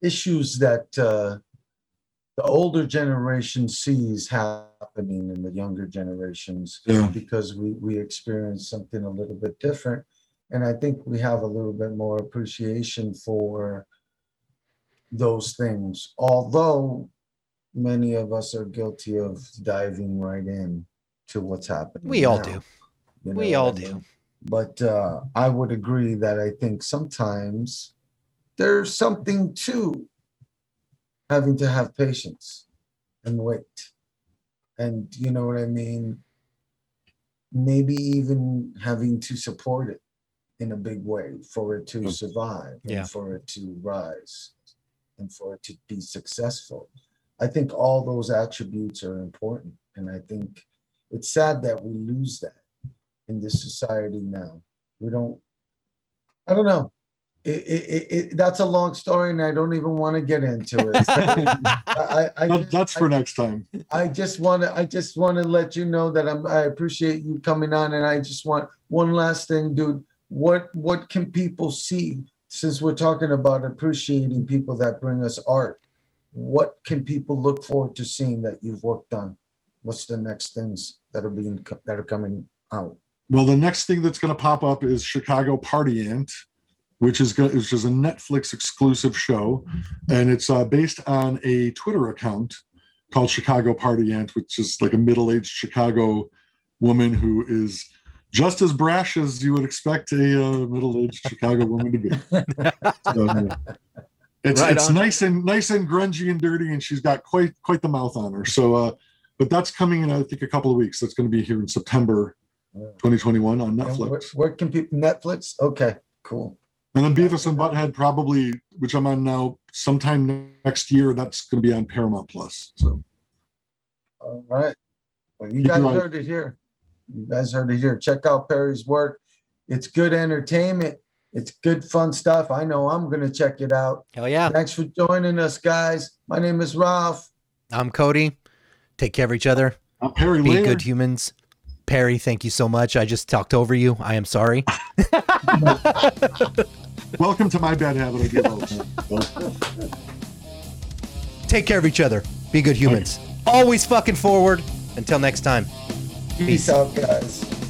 issues that uh, the older generation sees happening in the younger generations yeah. because we we experience something a little bit different, and I think we have a little bit more appreciation for those things. Although many of us are guilty of diving right in to what's happening. We all do. You know we all do. But uh, I would agree that I think sometimes there's something to having to have patience and wait. And you know what I mean? Maybe even having to support it in a big way for it to mm. survive yeah. and for it to rise and for it to be successful. I think all those attributes are important. And I think it's sad that we lose that in this society now. We don't, I don't know. It, it, it, that's a long story, and I don't even want to get into it. I, I just, that's for next time. I just want to. I just want to let you know that I'm. I appreciate you coming on, and I just want one last thing, dude. What what can people see since we're talking about appreciating people that bring us art? What can people look forward to seeing that you've worked on? What's the next things that are being that are coming out. Well, the next thing that's going to pop up is Chicago Party Aunt, which is go- which is a Netflix exclusive show, and it's uh, based on a Twitter account called Chicago Party Aunt, which is like a middle-aged Chicago woman who is just as brash as you would expect a uh, middle-aged Chicago woman to be. So, yeah. It's Right it's on. nice and nice and grungy and dirty, and she's got quite quite the mouth on her. So, uh, but that's coming in I think a couple of weeks. That's going to be here in September, 2021 on And Where, Netflix. where can people Netflix? Okay, cool. And then Beavis and Butthead probably, which I'm on now, sometime next year. That's going to be on Paramount Plus. So All right. Well, you Keep guys heard it here. You guys heard it here. Check out Perry's work. It's good entertainment. It's good fun stuff. I know I'm gonna check it out. Hell yeah. Thanks for joining us, guys. My name is Ralph. I'm Cody. Take care of each other. I'm Perry Be later. good humans. Perry, thank you so much. I just talked over you. I am sorry. Welcome to my bad habit. I give out. Take care of each other. Be good humans. Always fucking forward. Until next time. Peace out, guys.